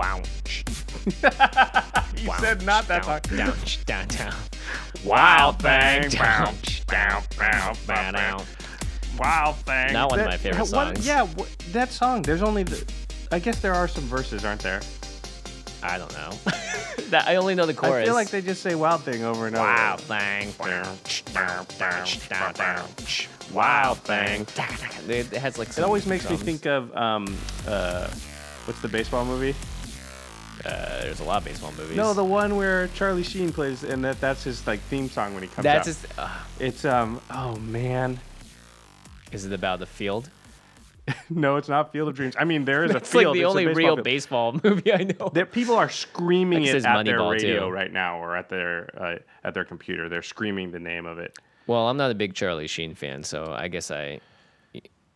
Wow. You said not that down, song. down, down, down. Wild thing. Down, down, down, down, down. Wow, thing. Not one of my That- favorite what- songs. yeah, wh- that song. There's only the. I guess there are some verses, aren't there? I don't know. that, I only know the chorus. I feel like they just say "wild thing" over and over. Wild thing. Down, down, down, down, down. Wild thing. It has like. It always makes me think of um, uh, what's the baseball movie? Uh, there's a lot of baseball movies. No, the one where Charlie Sheen plays, and that that's his like theme song when he comes That's out. just. Uh, It's um. Oh man. is it about the field? No, it's not Field of Dreams. I mean, there is It's a field. like the it's only baseball real field. baseball movie I know. That people are screaming Like it at their radio too. right now, or at their uh, at their computer. They're screaming the name of it. Well, I'm not a big Charlie Sheen fan, so I guess I.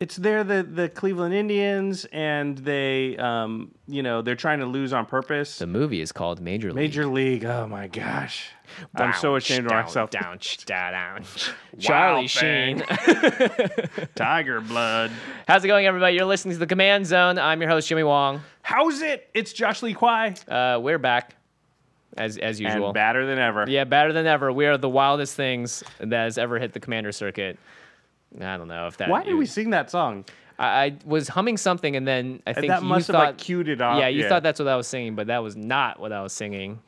It's there the the Cleveland Indians, and they um you know they're trying to lose on purpose. The movie is called Major League. Major League. Oh my gosh, I'm so ashamed of myself. Down, down, down. Charlie Sheen. Tiger blood. How's it going, everybody? You're listening to the Command Zone. I'm your host, Jimmy Wong. How's it? It's Josh Lee Kwai, Uh, we're back, as as usual. and badder than ever. Yeah, better than ever. We are the wildest things that has ever hit the Commander circuit. I don't know if that. Why did we sing that song? I, I was humming something, and then I think that you must have, thought, like, cued it off, Yeah, you yeah. thought that's what I was singing, but that was not what I was singing.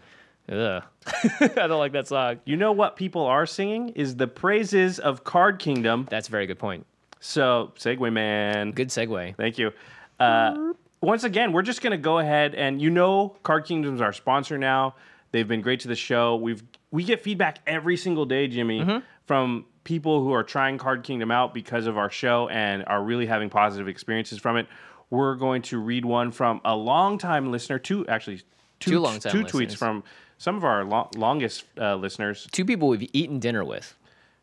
Ugh. I don't like that song. You know what people are singing is the praises of Card Kingdom. That's a very good point. So, segue Man. Good segue. Thank you. Uh, once again, we're just going to go ahead and you know, Card Kingdom's our sponsor now. They've been great to the show. We've we get feedback every single day, Jimmy, Mm-hmm. from people who are trying Card Kingdom out because of our show and are really having positive experiences from it. We're going to read one from a longtime listener, two actually two, Two longtime two tweets from some of our lo- longest uh, listeners Two people we've eaten dinner with.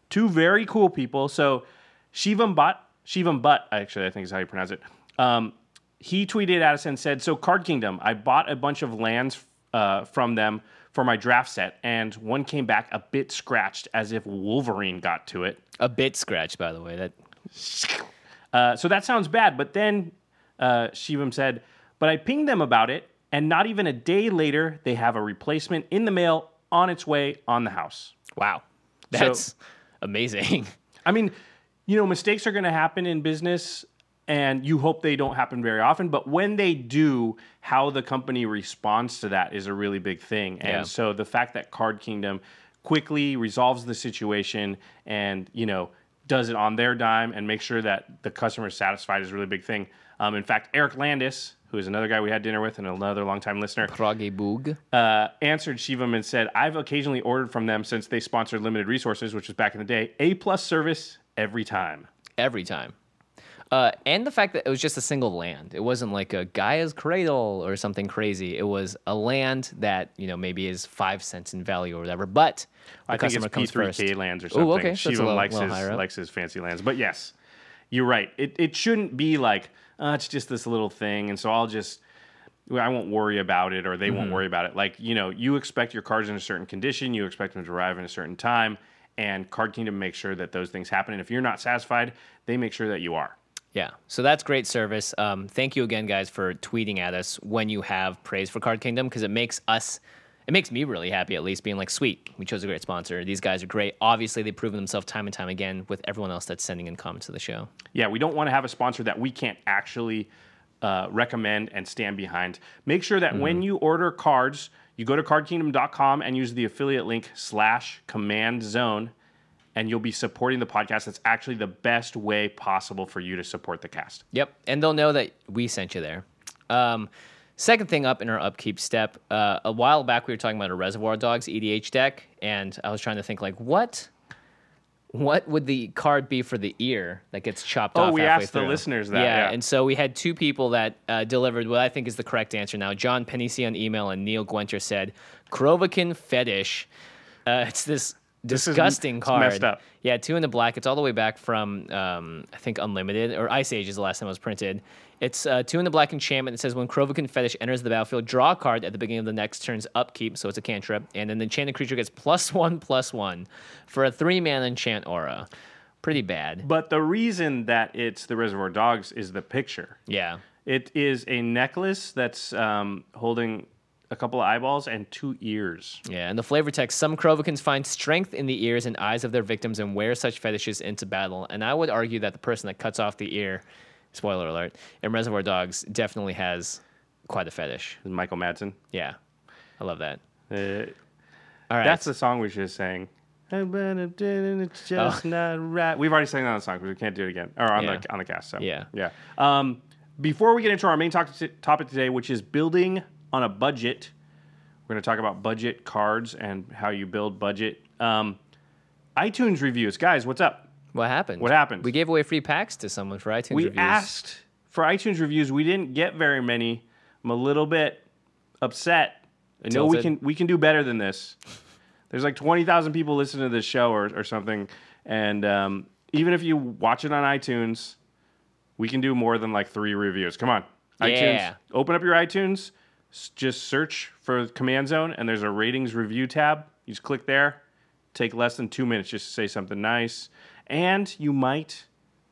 two very cool people. So Shivam Bhatt, Shivam Butt, actually, I think is how you pronounce it. Um, he tweeted at us and said, "So Card Kingdom, I bought a bunch of lands uh, from them for my draft set, and one came back a bit scratched, as if Wolverine got to it. A bit scratched, by the way. That Uh, so that sounds bad. But then uh, Shivam said, but I pinged them about it, and not even a day later, they have a replacement in the mail on its way on the house." wow, that's amazing. I mean, you know, mistakes are going to happen in business and you hope they don't happen very often, but when they do, how the company responds to that is a really big thing. And so the fact that Card Kingdom quickly resolves the situation and, you know, does it on their dime and make sure that the customer is satisfied is a really big thing. Um, in fact, Eric Landis, who is another guy we had dinner with and another longtime listener, Boog. uh, answered Shivam and said, I've occasionally ordered from them since they sponsored Limited Resources, which was back in the day. A plus service every time. every time. Uh, and the fact that it was just a single land. It wasn't like a Gaea's Cradle or something crazy. It was a land that, you know, maybe is five cents in value or whatever. But I think it's comes P3K first. lands or Ooh, something. okay, so it's a little- likes, little his, likes his fancy lands. But yes, you're right. It, it shouldn't be like, uh, it's just this little thing. And so I'll just, I won't worry about it or they Mm-hmm. won't worry about it. Like, you know, you expect your cards in a certain condition, you expect them to arrive in a certain time, and Card Kingdom makes sure that those things happen. And if you're not satisfied, they make sure that you are. Yeah, so that's great service. Um, thank you again, guys, for tweeting at us when you have praise for Card Kingdom because it makes us, it makes me really happy at least being like, sweet, we chose a great sponsor. These guys are great. Obviously, they've proven themselves time and time again with everyone else that's sending in comments to the show. Yeah, we don't want to have a sponsor that we can't actually uh, recommend and stand behind. Make sure that when you order cards, you go to cardkingdom.com and use the affiliate link slash command zone, and you'll be supporting the podcast. That's actually the best way possible for you to support the cast. Yep, and they'll know that we sent you there. Um, second thing up in our upkeep step, uh, a while back we were talking about a Reservoir Dogs EDH deck, and I was trying to think like what. What would the card be for the ear that gets chopped Oh, off? we halfway asked the listeners that, Yeah, yeah. and so we had two people that uh, delivered what I think is the correct answer. Now, John Pennisi on email and Neil Gwenter said Krovikan Fetish. Uh, it's this Is- disgusting it's card. messed up. Yeah, two in the black. It's all the way back from um, I think Unlimited or Ice Age is the last time it was printed. It's uh, two in the black enchantment. It says when Krovikan Fetish enters the battlefield, draw a card at the beginning of the next turn's upkeep, so it's a cantrip, and then the enchanted creature gets plus one plus one for a three man enchant aura. Pretty bad. But the reason that it's the Reservoir Dogs is the picture. Yeah. It is a necklace that's um, holding a couple of eyeballs and two ears. Yeah, and the flavor text some Krovikans find strength in the ears and eyes of their victims and wear such fetishes into battle. And I would argue that the person that cuts off the ear, spoiler alert, in Reservoir Dogs definitely has quite a fetish. Michael Madsen. Yeah, I love that. Uh, All right. That's the song we should sang. It's just not right. We've already sang that on the song, but we can't do it again. Or on Oh. Yeah. the on the cast. So Yeah. yeah. Um, before we get into our main topic today, which is building on a budget, we're going to talk about budget cards and how you build budget. Um, iTunes reviews, guys. What's up? what happened? What happened? We gave away free packs to someone for iTunes we reviews. asked for iTunes reviews. We didn't get very many. I'm a little bit upset. I know we can we can do better than this. There's like 20,000 people listening to this show or, or something, and um, even if you watch it on iTunes, we can do more than like three reviews. Come on, Yeah. iTunes. Open up your iTunes. Just search for Command Zone, and there's a ratings review tab. You just click there. Take less than two minutes just to say something nice, and you might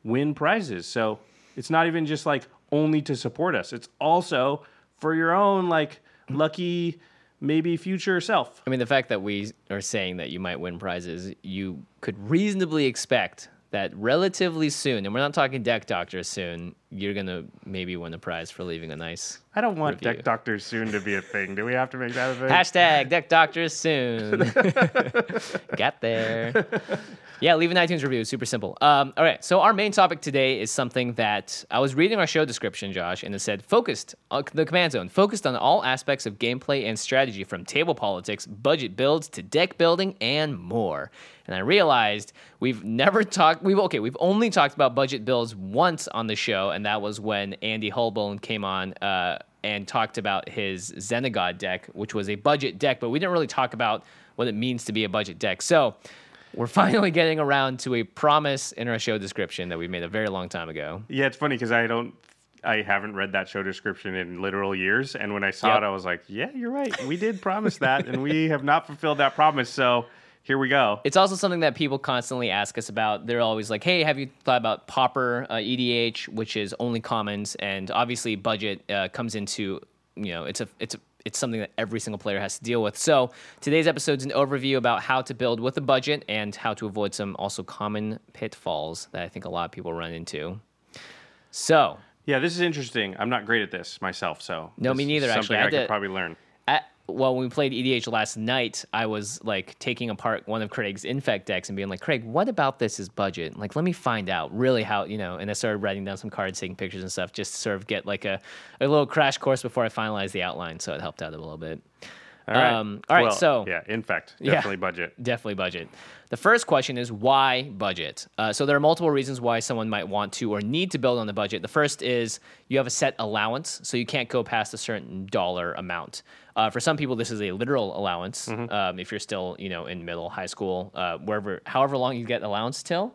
win prizes. So it's not even just like only to support us. It's also for your own like lucky maybe future self. I mean, the fact that we are saying that you might win prizes, you could reasonably expect that relatively soon, and we're not talking deck doctors soon, you're gonna maybe win a prize for leaving a nice I don't want Review. deck doctors soon to be a thing. Do we have to make that a thing? Hashtag deck doctors soon. Got there. Yeah, leave an iTunes review. Super simple. Um, all right. So our main topic today is something that I was reading our show description, Josh, and it said focused on the command zone, focused on all aspects of gameplay and strategy, from table politics, budget builds to deck building, and more. And I realized we've never talked. We've okay. We've only talked about budget builds once on the show, and that was when Andy Holbone came on. Uh, and talked about his Xenagod deck, which was a budget deck, but we didn't really talk about what it means to be a budget deck. So we're finally getting around to a promise in our show description that we made a very long time ago. Yeah, it's funny because I don't, I haven't read that show description in literal years, and when I saw Yep. it, I was like, yeah, you're right. We did promise that, and we have not fulfilled that promise. So here we go. It's also something that people constantly ask us about. They're always like, "Hey, have you thought about Pauper uh, EDH, which is only commons?" And obviously, budget uh, comes into you know it's a it's a, it's something that every single player has to deal with. So today's episode is an overview about how to build with a budget and how to avoid some also common pitfalls that I think a lot of people run into. So Yeah, this is interesting. I'm not great at this myself, so No, me neither, actually. I I, could did- probably learn. Well, when we played EDH last night, I was like taking apart one of Craig's infect decks and being like, Craig, what about this is budget? Like, let me find out really how, you know, and I started writing down some cards, taking pictures and stuff, just to sort of get like a, a little crash course before I finalized the outline. So it helped out a little bit. All right. Um, all right, Well, so- yeah, in fact, Yeah. definitely budget. Definitely budget. The first question is why budget? Uh, so there are multiple reasons why someone might want to or need to build on the budget. The first is you have a set allowance, so you can't go past a certain dollar amount. Uh, for some people, this is a literal allowance. Um, if you're still, you know, in middle, high school, uh, wherever, however long you get allowance till,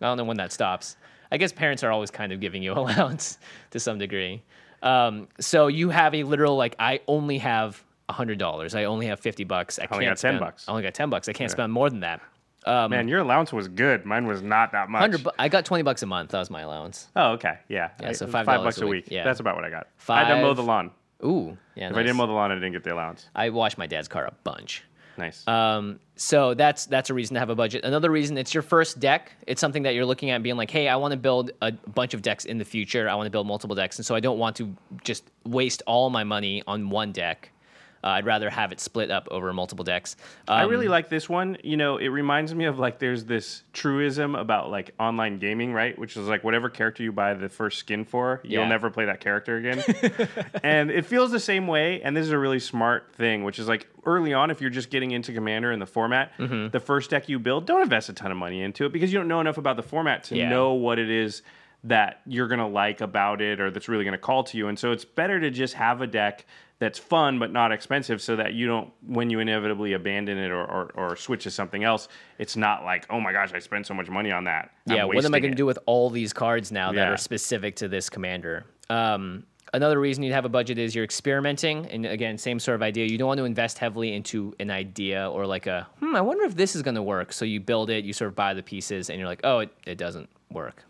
I don't know when that stops. I guess parents are always kind of giving you allowance to some degree. Um, so you have a literal like I only have hundred dollars. I only have fifty bucks. I, only can't got 10 spend, bucks. I only got ten bucks. I can't spend more than that. Um, Man, your allowance was good. Mine was not that much. Hundred. bu- I got twenty bucks a month. That was my allowance. Oh, okay. Yeah. Yeah, so $5 five bucks a week. week. Yeah. That's about what I got. I had to mow the lawn. Ooh, yeah. If I didn't mow the lawn, I didn't get the allowance. I washed my dad's car a bunch. Nice. Um, so that's that's a reason to have a budget. Another reason it's your first deck. It's something that you're looking at being like, hey, I want to build a bunch of decks in the future. I want to build multiple decks, and so I don't want to just waste all my money on one deck. Uh, I'd rather have it split up over multiple decks. Um, I really like this one. You know, it reminds me of like there's this truism about like online gaming, right? Which is like whatever character you buy the first skin for, you'll never play that character again. and it feels the same way. And this is a really smart thing, which is like early on, if you're just getting into Commander and the format, Mm-hmm. the first deck you build, don't invest a ton of money into it because you don't know enough about the format to Yeah. know what it is that you're going to like about it or that's really going to call to you. And so it's better to just have a deck that's fun but not expensive so that you don't, when you inevitably abandon it or, or, or switch to something else, it's not like, oh my gosh, I spent so much money on that. I'm yeah, what am I going to do with all these cards now that Yeah. are specific to this commander? Um, another reason you'd have a budget is you're experimenting, and again, same sort of idea. You don't want to invest heavily into an idea or like a, hmm, I wonder if this is going to work. So you build it, you sort of buy the pieces, and you're like, oh, it, it doesn't work.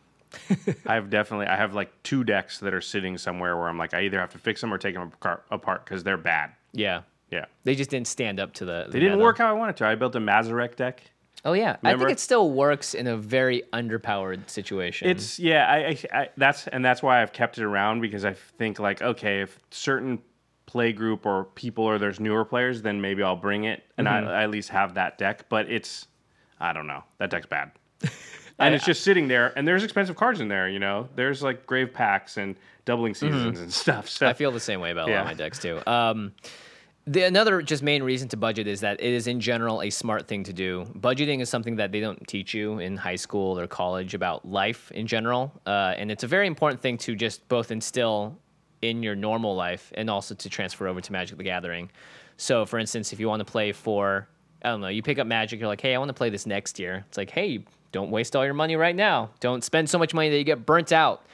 I've definitely, I have like two decks that are sitting somewhere where I'm like, I either have to fix them or take them apart because they're bad. Yeah, Yeah. they just didn't stand up to the. They didn't work how I wanted to. I built a Mazirek deck. Oh yeah, I think it still works in a very underpowered situation. It's yeah, I, I, I that's and that's why I've kept it around because I think like okay, if certain play group or people or there's newer players, then maybe I'll bring it and I, I at least have that deck. But it's I don't know, that deck's bad, and it's just sitting there. And there's expensive cards in there, you know. There's like Grave Pacts and doubling seasons and stuff. So I feel the same way about a lot of my decks too. Um, the another just main reason to budget is that it is in general a smart thing to do. Budgeting is something that they don't teach you in high school or college about life in general, uh, and it's a very important thing to just both instill in your normal life and also to transfer over to Magic the Gathering. So, for instance, if you want to play for I don't know, you pick up Magic, you're like, hey, I want to play this next year. It's like, hey, don't waste all your money right now. Don't spend so much money that you get burnt out.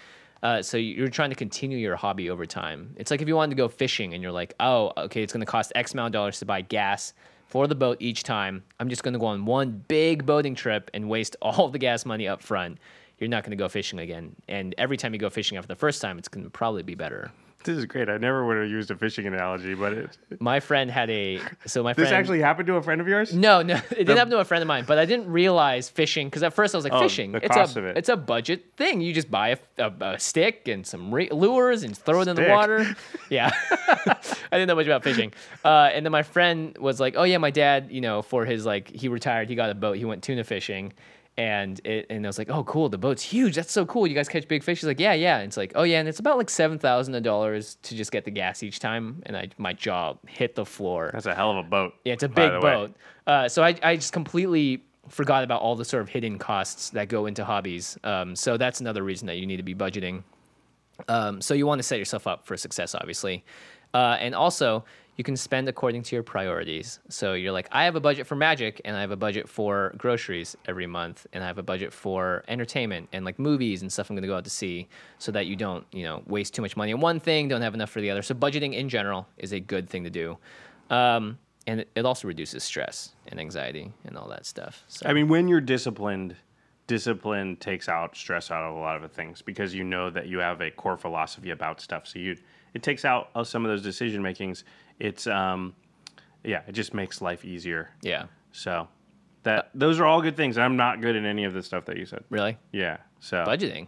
Uh, so you're trying to continue your hobby over time. It's like if you wanted to go fishing and you're like, oh, okay, it's going to cost X amount of dollars to buy gas for the boat each time. I'm just going to go on one big boating trip and waste all the gas money up front. You're not going to go fishing again. And every time you go fishing after the first time, it's going to probably be better. This is great. I never would have used a fishing analogy, but it, My friend had a so my friend. this actually happened to a friend of yours. No, no, it didn't happen to a friend of mine. But I didn't realize fishing because at first I was like, Oh, fishing. the it's cost a of it. it's a budget thing. You just buy a, a, a stick and some re- lures and throw it in the water. Yeah, I didn't know much about fishing. Uh, and then my friend was like, "Oh yeah, my dad, you know, for his like he retired, he got a boat. He went tuna fishing." And it, and I was like, oh, cool, the boat's huge. That's so cool. You guys catch big fish? She's like, yeah, yeah. And it's like, oh, yeah, and it's about like seven thousand dollars to just get the gas each time. And I, my jaw hit the floor. That's a hell of a boat. Yeah, it's a big boat. Uh, so I, I just completely forgot about all the sort of hidden costs that go into hobbies. Um, so that's another reason that you need to be budgeting. Um, so you want to set yourself up for success, obviously. Uh, and also, you can spend according to your priorities. So you're like, I have a budget for magic, and I have a budget for groceries every month, and I have a budget for entertainment and like movies and stuff I'm going to go out to see, so that you don't, you know, waste too much money on one thing, don't have enough for the other. So budgeting in general is a good thing to do, um, and it, also reduces stress and anxiety and all that stuff. So I mean, when you're disciplined, discipline takes out stress out of a lot of things because you know that you have a core philosophy about stuff. So you, it takes out some of those decision makings. It's, um, yeah, it just makes life easier. yeah, So that those are all good things. I'm not good at any of the stuff that you said. really Yeah. So budgeting.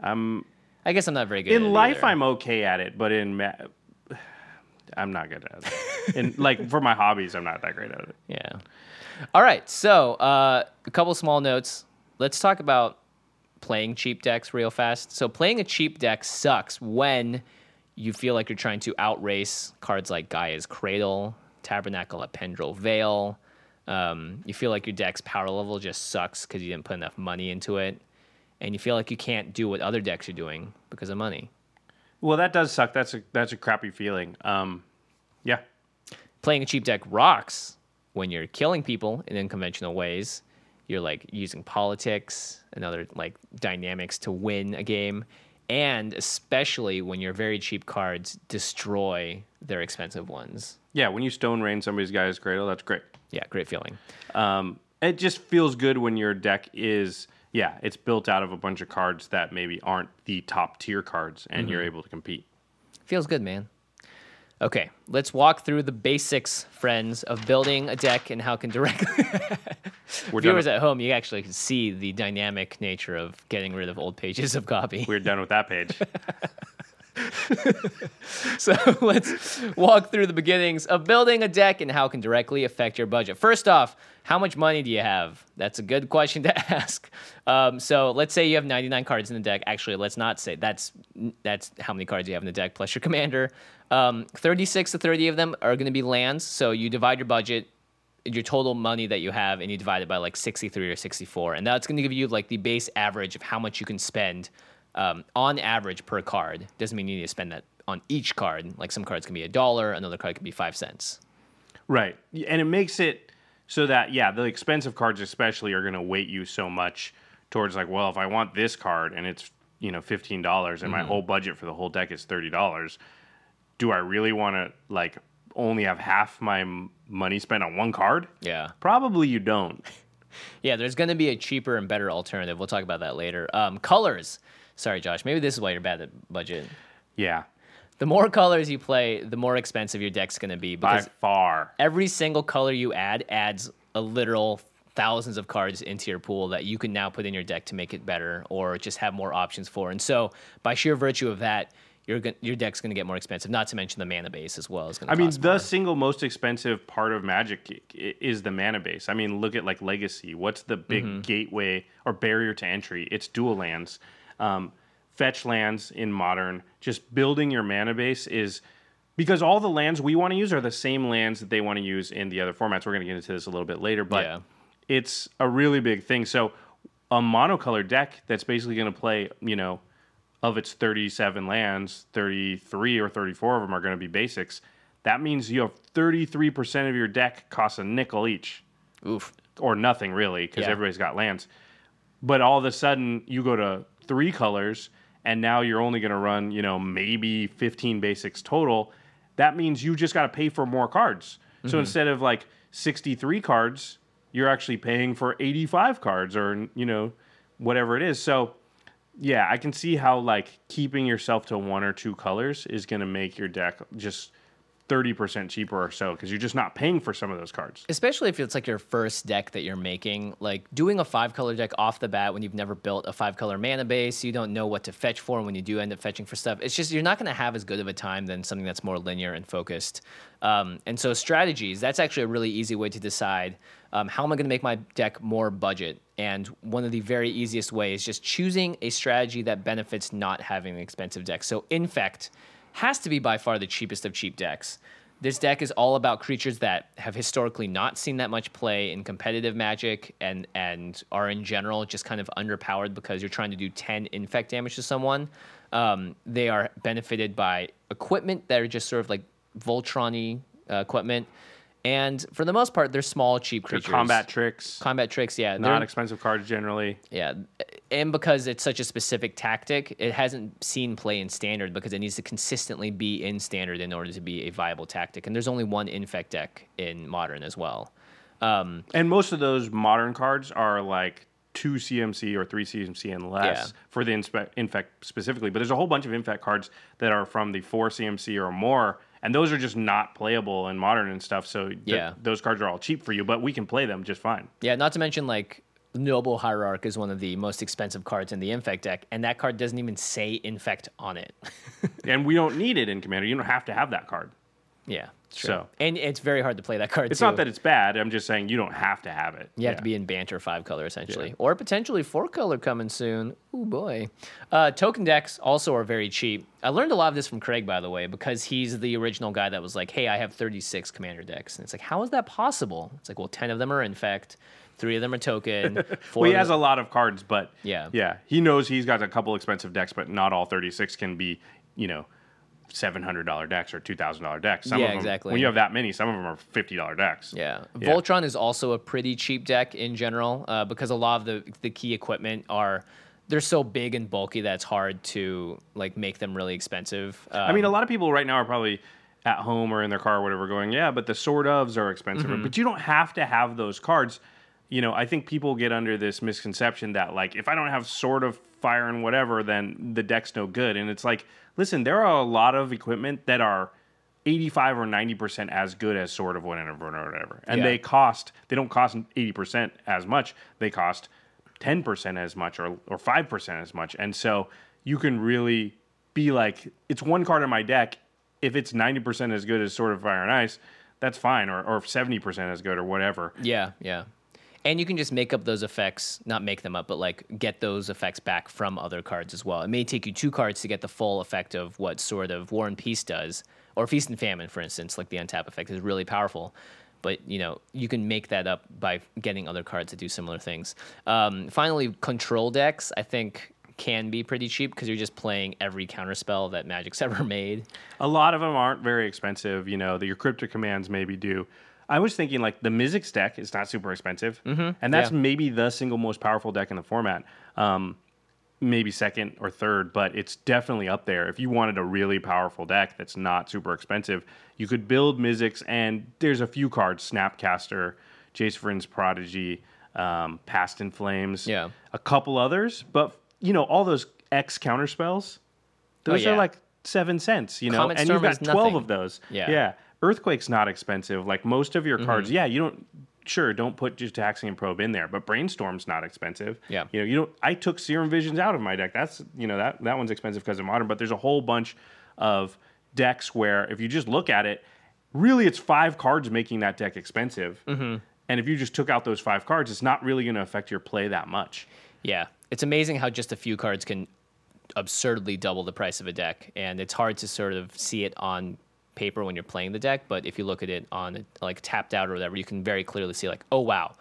I'm I guess I'm not very good at in life. either. I'm okay at it, but in ma- I'm not good at it. in like for my hobbies, I'm not that great at it. Yeah. All right. So, uh, a couple small notes. Let's talk about playing cheap decks real fast. So, playing a cheap deck sucks when you feel like you're trying to outrace cards like Gaea's Cradle, Tabernacle at Pendrell Vale. Um, you feel like your deck's power level just sucks because you didn't put enough money into it. And you feel like you can't do what other decks are doing because of money. Well, that does suck. That's a that's a crappy feeling. Um, yeah. playing a cheap deck rocks when you're killing people in unconventional ways. You're like using politics and other like dynamics to win a game. And especially when your very cheap cards destroy their expensive ones. Yeah, when you stone rain somebody's Gaea's Cradle, that's great. Yeah, great feeling. Um, it just feels good when your deck is yeah, it's built out of a bunch of cards that maybe aren't the top tier cards, and you're able to compete. Feels good, man. Okay, let's walk through the basics, friends, of building a deck and how it can directly. We're. Viewers With, at home, you actually can see the dynamic nature of getting rid of old pages of copy. we're done with that page. So let's walk through the beginnings of building a deck and how it can directly affect your budget. First off, how much money do you have? That's a good question to ask. Um, so let's say you have 99 cards in the deck. Actually, let's not say that's that's how many cards you have in the deck plus your commander. Um, 36 to 30 of them are going to be lands. So you divide your budget your total money that you have and you divide it by like 63 or 64 and that's going to give you like the base average of how much you can spend um, on average per card doesn't mean you need to spend that on each card. Like some cards can be a dollar another card can be five cents. Right. And it makes it so that, yeah, the expensive cards especially are going to weight you so much towards like, well, if I want this card and it's, you know, $15 and my whole budget for the whole deck is $30, do I really want to like only have half my money spent on one card? yeah. Probably you don't. yeah there's going to be a cheaper and better alternative. We'll talk about that later. Um, colors sorry josh maybe this is why you're bad at budget Yeah. the more colors you play the more expensive your deck's going to be By because far. every single color you add adds a literal thousands of cards into your pool that you can now put in your deck to make it better or just have more options for. And so, by sheer virtue of that, your your deck's going to get more expensive. Not to mention the mana base as well is going to. I mean, the more. single most expensive part of Magic is the mana base. I mean, look at like Legacy. What's the big Mm-hmm. gateway or barrier to entry? It's dual lands, um, fetch lands in Modern. Just building your mana base is because all the lands we want to use are the same lands that they want to use in the other formats. We're going to get into this a little bit later, but Yeah. it's a really big thing. So a monocolor deck that's basically going to play, you know, of its 37 lands, 33 or 34 of them are going to be basics. That means you have 33% of your deck costs a nickel each Oof. or nothing really because Yeah. everybody's got lands. But all of a sudden you go to three colors and now you're only going to run, you know, maybe 15 basics total. That means you just got to pay for more cards. Mm-hmm. So instead of like 63 cards, you're actually paying for 85 cards or, you know, whatever it is. So yeah, I can see how like keeping yourself to one or two colors is going to make your deck just 30% cheaper or so because you're just not paying for some of those cards. Especially if it's like your first deck that you're making, like doing a five color deck off the bat when you've never built a five color mana base, you don't know what to fetch for And when you do end up fetching for stuff. It's just you're not going to have as good of a time than something that's more linear and focused. Um, and so strategies, that's actually a really easy way to decide um, how am I going to make my deck more budget. And one of the very easiest ways is just choosing a strategy that benefits not having an expensive deck. So Infect has to be by far the cheapest of cheap decks. This deck is all about creatures that have historically not seen that much play in competitive magic and and are in general just kind of underpowered because you're trying to do 10 infect damage to someone. Um, they are benefited by equipment that are just sort of like Voltron uh, equipment. And for the most part, they're small, cheap They're combat tricks, Combat tricks, yeah. not expensive cards generally. yeah, and because it's such a specific tactic, it hasn't seen play in standard because it needs to consistently be in standard in order to be a viable tactic. And there's only one infect deck in modern as well. Um, And most of those modern cards are like two CMC or three CMC and less Yeah. for the inspe- infect specifically. But there's a whole bunch of infect cards that are from the four CMC or more, and those are just not playable in modern and stuff. So th- Yeah. those cards are all cheap for you, but we can play them just fine. yeah, not to mention like Noble Hierarch is one of the most expensive cards in the infect deck, and that card doesn't even say infect on it. and we don't need it in Commander. You don't have to have that card. Yeah, true. So- and it's very hard to play that card. It's too. not that it's bad. I'm just saying you don't have to have it. You have Yeah. to be in Bant or five color essentially, or potentially four color coming soon. Oh boy! Uh, token decks also are very cheap. I learned a lot of this from Craig, by the way, because he's the original guy that was like, "Hey, I have 36 commander decks," and it's like, how is that possible? It's like, well, 10 of them are infect, three of them are token. Four Well, he has a lot of cards, but Yeah. yeah, he knows he's got a couple expensive decks, but not all 36 can be, you know, seven hundred dollar decks or two thousand dollar decks. Some Yeah, of them, exactly. When you have that many, some of them are fifty dollar decks. Yeah. Yeah. Voltron is also a pretty cheap deck in general uh, because a lot of the the key equipment are they're so big and bulky that it's hard to like make them really expensive. Um, I mean, a lot of people right now are probably at home or in their car or whatever going, yeah, but the sort ofs are expensive. Mm-hmm. But you don't have to have those cards. You know, I think people get under this misconception that, like, if I don't have Sword of Fire and whatever, then the deck's no good. And it's like, listen, there are a lot of equipment that are 85 or 90% as good as Sword of whatever or whatever. And Yeah. they cost, they don't cost 80% as much. They cost 10% as much or, or 5% as much. And so you can really be like, it's one card in my deck. If it's 90% as good as Sword of Fire and Ice, that's fine. Or, or 70% as good or whatever. Yeah, yeah. And you can just make up those effects, not make them up, but like get those effects back from other cards as well. It may take you two cards to get the full effect of what Sword of War and Peace does, or Feast and Famine, for instance, like the untap effect is really powerful. But you know you can make that up by getting other cards to do similar things. Um, finally, control decks I think can be pretty cheap because you're just playing every counterspell that Magic's ever made. A lot of them aren't very expensive. You know, the, your cryptic commands maybe do. I was thinking like the Mizzix deck is not super expensive, mm-hmm. and that's yeah. maybe the single most powerful deck in the format. Um, maybe second or third, but it's definitely up there. If you wanted a really powerful deck that's not super expensive, you could build Mizzix, and there's a few cards: Snapcaster, Jace Vryn's Prodigy, um, Past in Flames, Yeah. a couple others. But you know, all those X counter spells, those Oh, yeah. are like seven cents. You know, Comet and Storm you've got twelve nothing. of those. Yeah. yeah. Earthquake's not expensive. Like most of Mm-hmm. your cards, yeah, you don't. Sure, don't put Gitaxian Probe in there, but brainstorm's not expensive. Yeah. you know, you don't. I took serum visions out of my deck. That's you know that that one's expensive because of modern, but there's a whole bunch of decks where if you just look at it, really it's five cards making that deck expensive. Mm-hmm. And if you just took out those five cards, it's not really going to affect your play that much. Yeah, it's amazing how just a few cards can absurdly double the price of a deck, and it's hard to sort of see it on paper when you're playing the deck. But if you look at it on like tapped out or whatever, you can very clearly see like, oh wow,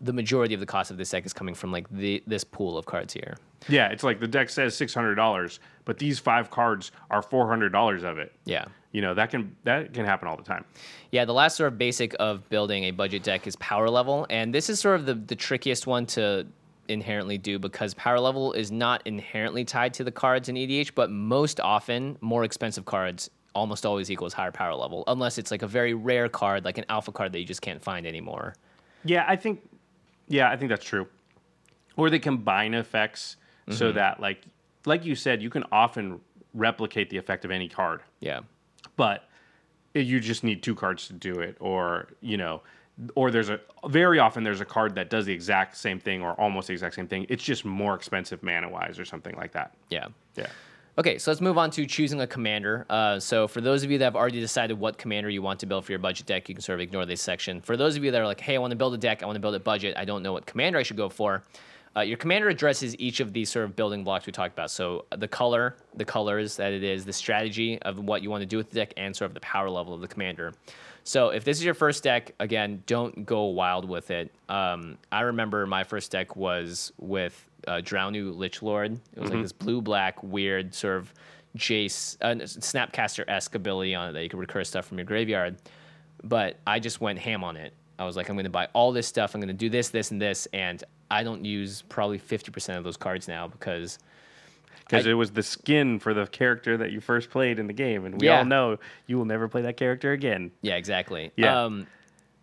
the majority of the cost of this deck is coming from like the this pool of cards here. Yeah, it's like the deck says six hundred dollars, but these five cards are four hundred dollars of it. Yeah. You know that can that can happen all the time. Yeah, the last sort of basic of building a budget deck is power level, and this is sort of the, the trickiest one to inherently do because power level is not inherently tied to the cards in EDH, but most often more expensive cards almost always equals higher power level, unless it's like a very rare card, like an alpha card that you just can't find anymore. Yeah, I think. Yeah, I think that's true. Or they combine effects so mm-hmm. that, like, like you said, you can often replicate the effect of any card, Yeah. but you just need two cards to do it, or you know, or there's a very often there's a card that does the exact same thing or almost the exact same thing. It's just more expensive mana wise or something like that. Yeah. Yeah. Okay, so let's move on to choosing a commander. Uh, so, for those of you that have already decided what commander you want to build for your budget deck, you can sort of ignore this section. For those of you that are like, hey, I want to build a deck, I want to build a budget, I don't know what commander I should go for, uh, your commander addresses each of these sort of building blocks we talked about. So, uh, the color, the colors that it is, the strategy of what you want to do with the deck, and sort of the power level of the commander. So, if this is your first deck, again, don't go wild with it. Um, I remember my first deck was with uh, Dralnu Lich Lord. It was like this blue black weird sort of Jace uh, Snapcaster esque ability on it that you could recur stuff from your graveyard. But I just went ham on it. I was like, I'm going to buy all this stuff. I'm going to do this, this, and this, and I don't use probably 50% of those cards now because Because it was the skin for the character that you first played in the game, and we Yeah. all know you will never play that character again. yeah, exactly. Yeah. um,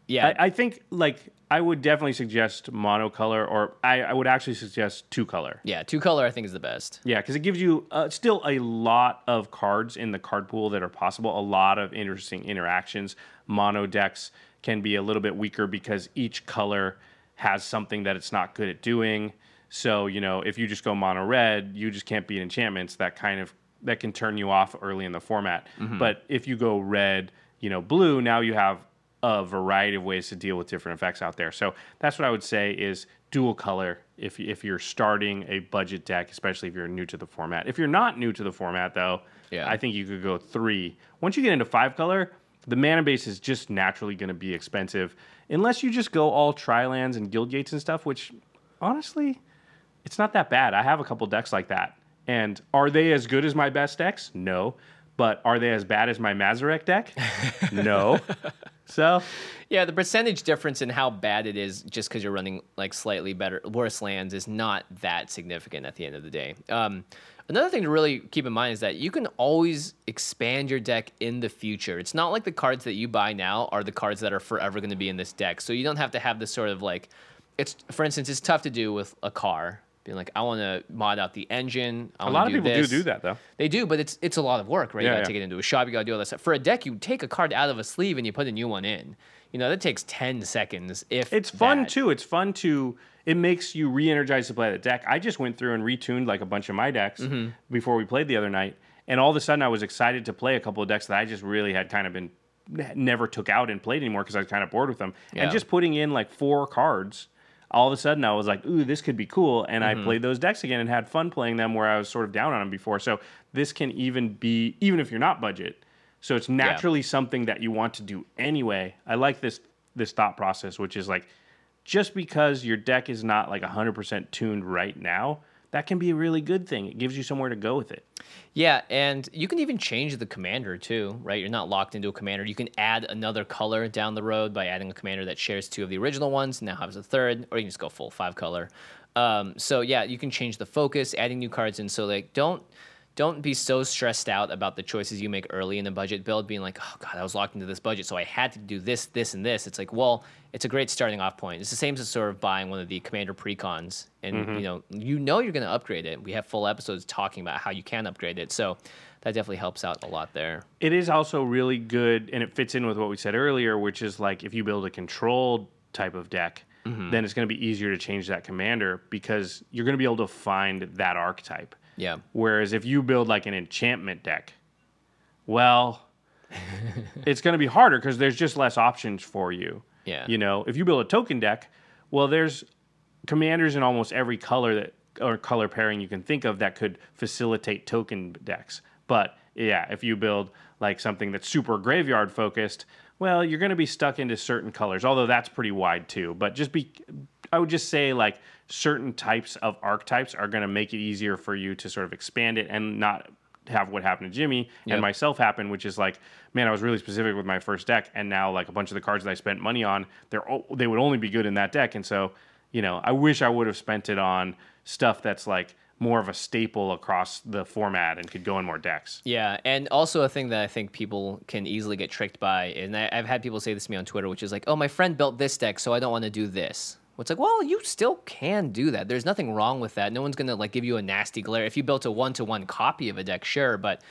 yeah, I, I think like I would definitely suggest monocolor, or I, I would actually suggest two color. yeah. Two color I think is the best. Yeah, because it gives you uh, still a lot of cards in the card pool that are possible. A lot of interesting interactions. Mono decks can be a little bit weaker because each color has something that it's not good at doing. So you know, if you just go mono red, you just can't beat enchantments. That kind of that can turn you off early in the format. But if you go red, you know, blue, now you have a variety of ways to deal with different effects out there. So that's what I would say is dual color if if you're starting a budget deck, especially if you're new to the format. If you're not new to the format though, Yeah. I think you could go 3. Once you get into 5 color, the mana base is just naturally going to be expensive unless you just go all tri-lands and guild gates and stuff, which honestly, it's not that bad. I have a couple decks like that. And are they as good as my best decks? No. But are they as bad as my Mazirek deck? no. So Yeah, the percentage difference in how bad it is just because you're running like slightly better, worse lands is not that significant at the end of the day. Um, another thing to really keep in mind is that you can always expand your deck in the future. It's not like the cards that you buy now are the cards that are forever going to be in this deck. So you don't have to have this sort of like, it's for instance, it's tough to do with a car. Being like, I want to mod out the engine. I a lot of do people this. do do that though. They do, but it's it's a lot of work, right? you Yeah, gotta yeah. take it into a shop, you gotta do all that stuff. For a deck, you take a card out of a sleeve and you put a new one in. You know, that takes ten seconds. If It's fun that. too. It's fun to. It makes you re-energized to play the deck. I just went through and retuned like a bunch of my decks Mm-hmm. before we played the other night, and all of a sudden I was excited to play a couple of decks that I just really had kind of been never took out and played anymore because I was kind of bored with them. Yeah. And just putting in like four cards, all of a sudden I was like, "Ooh, this could be cool," and Mm-hmm. I played those decks again and had fun playing them where I was sort of down on them before. So this can even be even if you're not budget. So it's naturally something that you want to do anyway. I like this this thought process, which is like just because your deck is not like 100% tuned right now, that can be a really good thing. It gives you somewhere to go with it. Yeah, and you can even change the commander too, right? You're not locked into a commander. You can add another color down the road by adding a commander that shares two of the original ones, now has a third, or you can just go full five color. Um, so yeah, you can change the focus, adding new cards in. So like, don't don't be so stressed out about the choices you make early in the budget build, being like, oh god, I was locked into this budget, so I had to do this, this, and this. It's like, well, it's a great starting off point. It's the same as sort of buying one of the commander precons, and mm-hmm. you know, you know you're going to upgrade it. We have full episodes talking about how you can upgrade it, so that definitely helps out a lot there. It is also really good, and it fits in with what we said earlier, which is like if you build a controlled type of deck, mm-hmm. then it's going to be easier to change that commander because you're going to be able to find that archetype. Yeah, Whereas if you build like an enchantment deck, well, it's going to be harder because there's just less options for you. Yeah. You know, if you build a token deck, well, there's commanders in almost every color that or color pairing you can think of that could facilitate token decks. But yeah, if you build like something that's super graveyard focused, well, you're going to be stuck into certain colors. Although that's pretty wide too. But just be, I would just say like certain types of archetypes are going to make it easier for you to sort of expand it and not have what happened to Jimmy Yep. and myself happen, which is like, man, I was really specific with my first deck, and now like a bunch of the cards that I spent money on, they're they would only be good in that deck, and so you know, I wish I would have spent it on stuff that's like more of a staple across the format and could go in more decks. Yeah, and also a thing that I think people can easily get tricked by, and I, I've had people say this to me on Twitter, which is like, "Oh, my friend built this deck, so I don't want to do this." It's like, well, you still can do that. There's nothing wrong with that. No one's gonna like give you a nasty glare. If you built a one-to-one copy of a deck, sure, but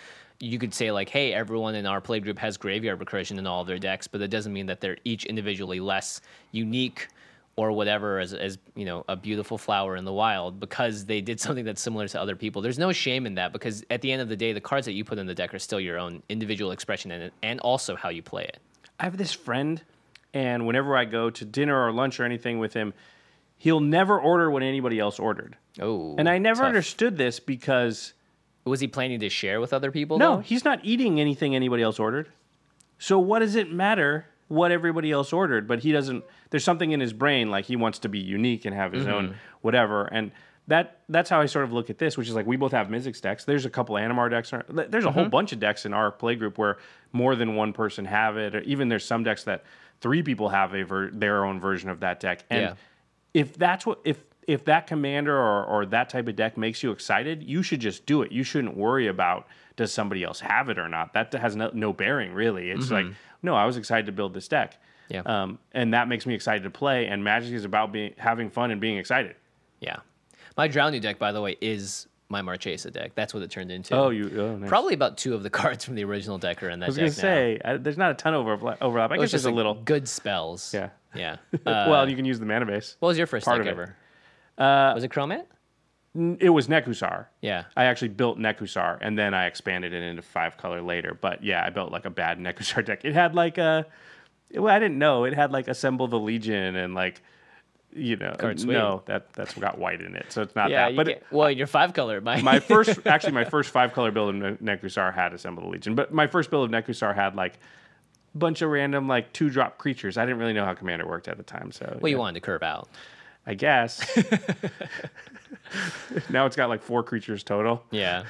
you could say like, "Hey, everyone in our play group has graveyard recursion in all of their decks," but that doesn't mean that they're each individually less unique or whatever as, as you know a beautiful flower in the wild because they did something that's similar to other people there's no shame in that because at the end of the day the cards that you put in the deck are still your own individual expression it and also how you play it I have this friend, and whenever I go to dinner or lunch or anything with him, he'll never order what anybody else ordered. oh And I never tough. understood this because was he planning to share with other people no, though? he's not eating anything anybody else ordered. So what does it matter what everybody else ordered? But he doesn't. There's something in his brain like he wants to be unique and have his own mm-hmm. whatever. And that that's how I sort of look at this, which is like we both have Mizzix decks. There's a couple Animar decks. There's a whole mm-hmm. bunch of decks in our play group where more than one person have it. Or even there's some decks that three people have a ver- their own version of that deck. And Yeah. if that's what if if that commander or, or that type of deck makes you excited, you should just do it. You shouldn't worry about does somebody else have it or not. That has no, no bearing really. It's like no, I was excited to build this deck. Yeah. Um, and that makes me excited to play. And Magic is about being having fun and being excited. yeah my drowning deck by the way is my marchesa deck that's what it turned into Oh, you oh, nice. probably about two of the cards from the original deck are in that I was gonna say I, there's not a ton of overlap. overlap. I guess just a little. good spells Yeah. yeah uh, well, you can use the mana base. what was your first part deck ever uh, was it chromat It was Nekusar. yeah I actually built Nekusar and then I expanded it into five color later. But yeah, I built like a bad Nekusar deck. It had like a, well, I didn't know it had like Assemble the Legion and like, you know, no, that that's got white in it, so it's not yeah that. you But get, it- well you're five color my, my first, actually, my first five color build of Ne- Nekusar had Assemble the Legion. But my first build of Nekusar had like a bunch of random like two drop creatures. I didn't really know how Commander worked at the time, so well you yeah, wanted to curve out I guess. now it's got like four creatures total. Yeah.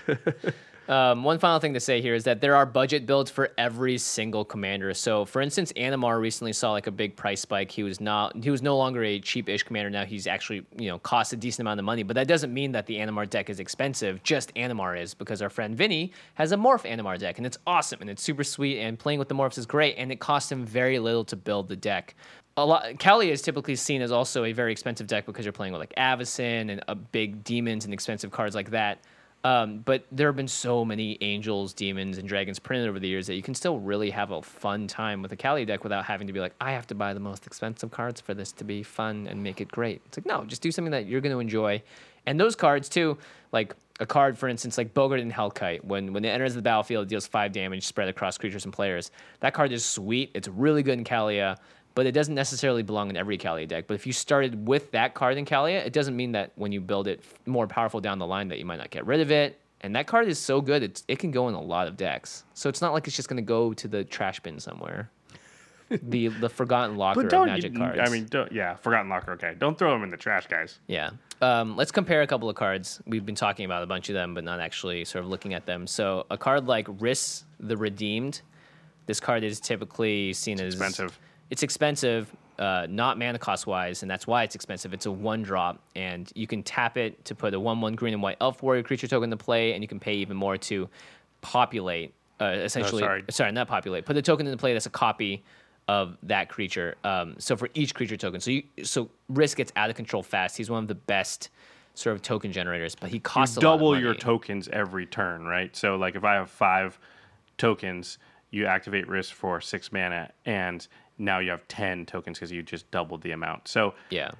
Um, one final thing to say here is that there are budget builds for every single commander. So, for instance, Animar recently saw like a big price spike. He was not he was no longer a cheap-ish commander. Now he's actually you know cost a decent amount of money. But that doesn't mean that the Animar deck is expensive. Just Animar is because our friend Vinny has a Morph Animar deck and it's awesome and it's super sweet and playing with the morphs is great and it costs him very little to build the deck a lot Kaalia is typically seen as also a very expensive deck because you're playing with like Avacyn and uh, big demons and expensive cards like that. Um, but there have been so many angels, demons, and dragons printed over the years that you can still really have a fun time with a Kaalia deck without having to be like, I have to buy the most expensive cards for this to be fun and make it great. It's like, no, just do something that you're going to enjoy. And those cards, too, like a card, for instance, like Bogardan Hellkite, when, when it enters the battlefield, it deals five damage spread across creatures and players. That card is sweet. It's really good in Kaalia but it doesn't necessarily belong in every Kaalia deck. But if you started with that card in Kaalia, it doesn't mean that when you build it more powerful down the line that you might not get rid of it. And that card is so good, it's, it can go in a lot of decks. So it's not like it's just going to go to the trash bin somewhere. the the forgotten locker But of magic cards. I mean, yeah, forgotten locker. Okay, don't throw them in the trash, guys. Yeah. Um, let's compare a couple of cards. We've been talking about a bunch of them, but not actually sort of looking at them. So a card like Rhys the Redeemed, this card is typically seen as expensive. It's expensive, uh, not mana cost wise, and that's why it's expensive. It's a one drop, and you can tap it to put a one one green and white elf warrior creature token to play, and you can pay even more to populate. Uh, essentially, sorry. not populate. Put the token into play that's a copy of that creature. Um, so for each creature token, so you so Rhys gets out of control fast. He's one of the best sort of token generators, but he You costs of double your tokens every turn, right? So, like, if I have five tokens, you activate Rhys for six mana, and now you have ten tokens because you just doubled the amount. So, Yeah.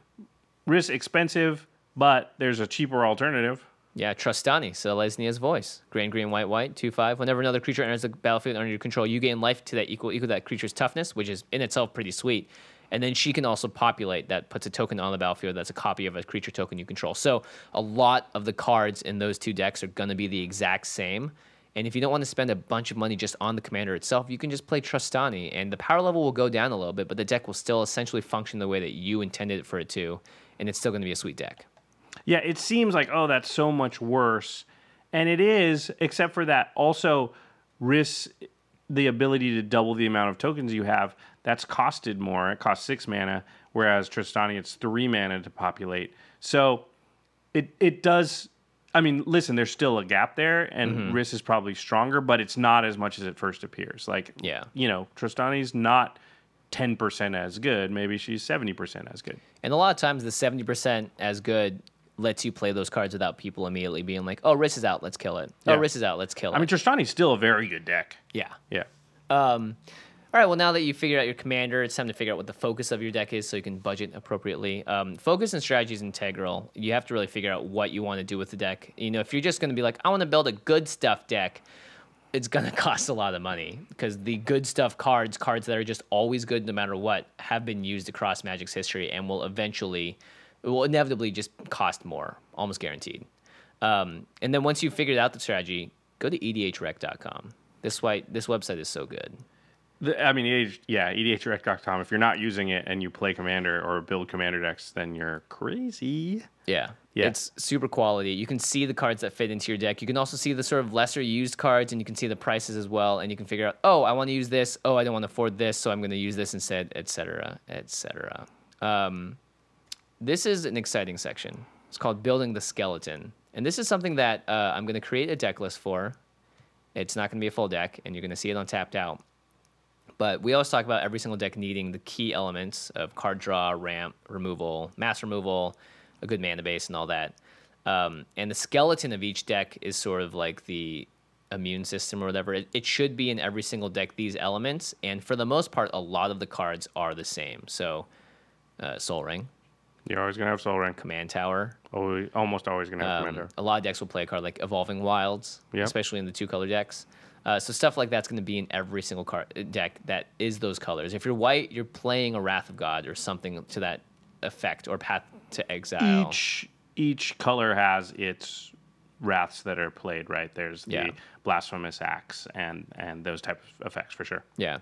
Rhys expensive, but there's a cheaper alternative. Yeah, Trostani, so Lesnia's voice. Green, green, white, white, 2 5. Whenever another creature enters the battlefield under your control, you gain life to that equal equal that creature's toughness, which is in itself pretty sweet. And then she can also populate that puts a token on the battlefield that's a copy of a creature token you control. So a lot of the cards in those two decks are going to be the exact same. And if you don't want to spend a bunch of money just on the commander itself, you can just play Trostani, and the power level will go down a little bit, but the deck will still essentially function the way that you intended it for it to, and it's still going to be a sweet deck. Yeah, it seems like, oh, that's so much worse. And it is, except for that also Rhys's the ability to double the amount of tokens you have. That's costed more. It costs six mana, whereas Trostani, it's three mana to populate. So it it does. I mean, listen, there's still a gap there, and Mm-hmm. Rhys is probably stronger, but it's not as much as it first appears. Like, Yeah. you know, Trostani's not 10% as good. Maybe she's 70% as good. And a lot of times, the seventy percent as good lets you play those cards without people immediately being like, "Oh, Rhys is out, let's kill it. Oh, Yeah. Rhys is out, let's kill it." I mean, Trostani's still a very good deck. yeah. Yeah. Um, all right. Well, now that you figured out your commander, it's time to figure out what the focus of your deck is, so you can budget appropriately. Um, focus and strategy is integral. You have to really figure out what you want to do with the deck. You know, if you're just going to be like, "I want to build a good stuff deck," it's going to cost a lot of money because the good stuff cards, cards that are just always good no matter what, have been used across Magic's history and will eventually, will inevitably just cost more, almost guaranteed. Um, and then once you've figured out the strategy, go to edhrec.com. This white, this website is so good. The, I mean, EDH, yeah, E EDHRec.com. If you're not using it and you play Commander or build Commander decks, then you're crazy. Yeah. Yeah. It's super quality. You can see the cards that fit into your deck. You can also see the sort of lesser used cards and you can see the prices as well. And you can figure out, oh, I want to use this. Oh, I don't want to afford this. So I'm going to use this instead, etc., etc. Um, this is an exciting section. It's called Building the Skeleton. And this is something that uh, I'm going to create a deck list for. It's not going to be a full deck, and you're going to see it on Tapped Out. But we always talk about every single deck needing the key elements of card draw, ramp, removal, mass removal, a good mana base, and all that. Um, and the skeleton of each deck is sort of like the immune system or whatever. It, it should be in every single deck, these elements. And for the most part, a lot of the cards are the same. So, uh, Sol Ring, You're always going to have Sol Ring. Command Tower. Always, almost always going to have Um, Commander. a lot of decks will play a card like Evolving Wilds, Yep. especially in the two color decks. Uh, so stuff like that's going to be in every single card uh, deck that is those colors. If you're white, you're playing a Wrath of God or something to that effect, or Path to Exile. Each each color has its wraths that are played, right? There's the Yeah. blasphemous acts and and those type of effects for sure. Yeah.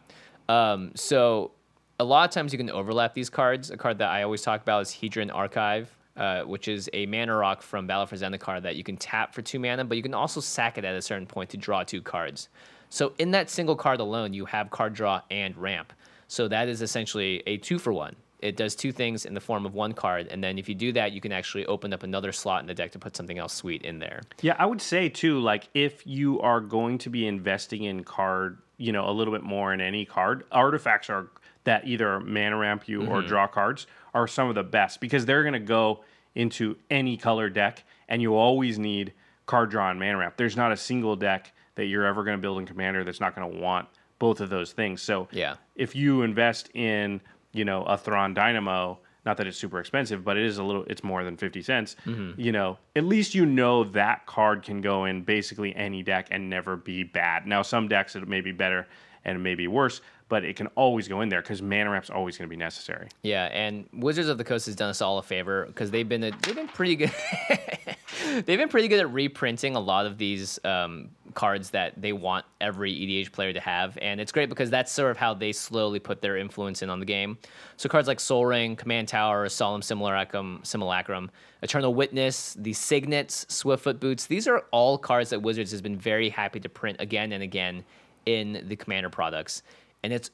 Um, so a lot of times you can overlap these cards. A card that I always talk about is Hedron Archive. Uh, which is a mana rock from Battle for Zendikar that you can tap for two mana, but you can also sack it at a certain point to draw two cards. So in that single card alone, you have card draw and ramp. So that is essentially a two for one. It does two things in the form of one card, and then if you do that, you can actually open up another slot in the deck to put something else sweet in there. Yeah, I would say too, like if you are going to be investing in card, you know, a little bit more in any card, artifacts are that either mana ramp you or mm-hmm. draw cards are some of the best because they're going to go into any color deck, and you always need card draw and mana ramp. There's not a single deck that you're ever going to build in Commander that's not going to want both of those things. So Yeah. if you invest in you know a Thran Dynamo, not that it's super expensive, but it is a little. It's more than fifty cents. Mm-hmm. You know, at least you know that card can go in basically any deck and never be bad. Now some decks it may be better and it may be worse, but it can always go in there because mana ramp's always going to be necessary. Yeah, and Wizards of the Coast has done us all a favor because they've been a, they've been pretty good. they've been pretty good at reprinting a lot of these um, cards that they want every EDH player to have, and it's great because that's sort of how they slowly put their influence in on the game. So cards like Sol Ring, Command Tower, Solemn Simulacrum, Simulacrum, Eternal Witness, the Signets, Swiftfoot Boots. These are all cards that Wizards has been very happy to print again and again in the Commander products, and it's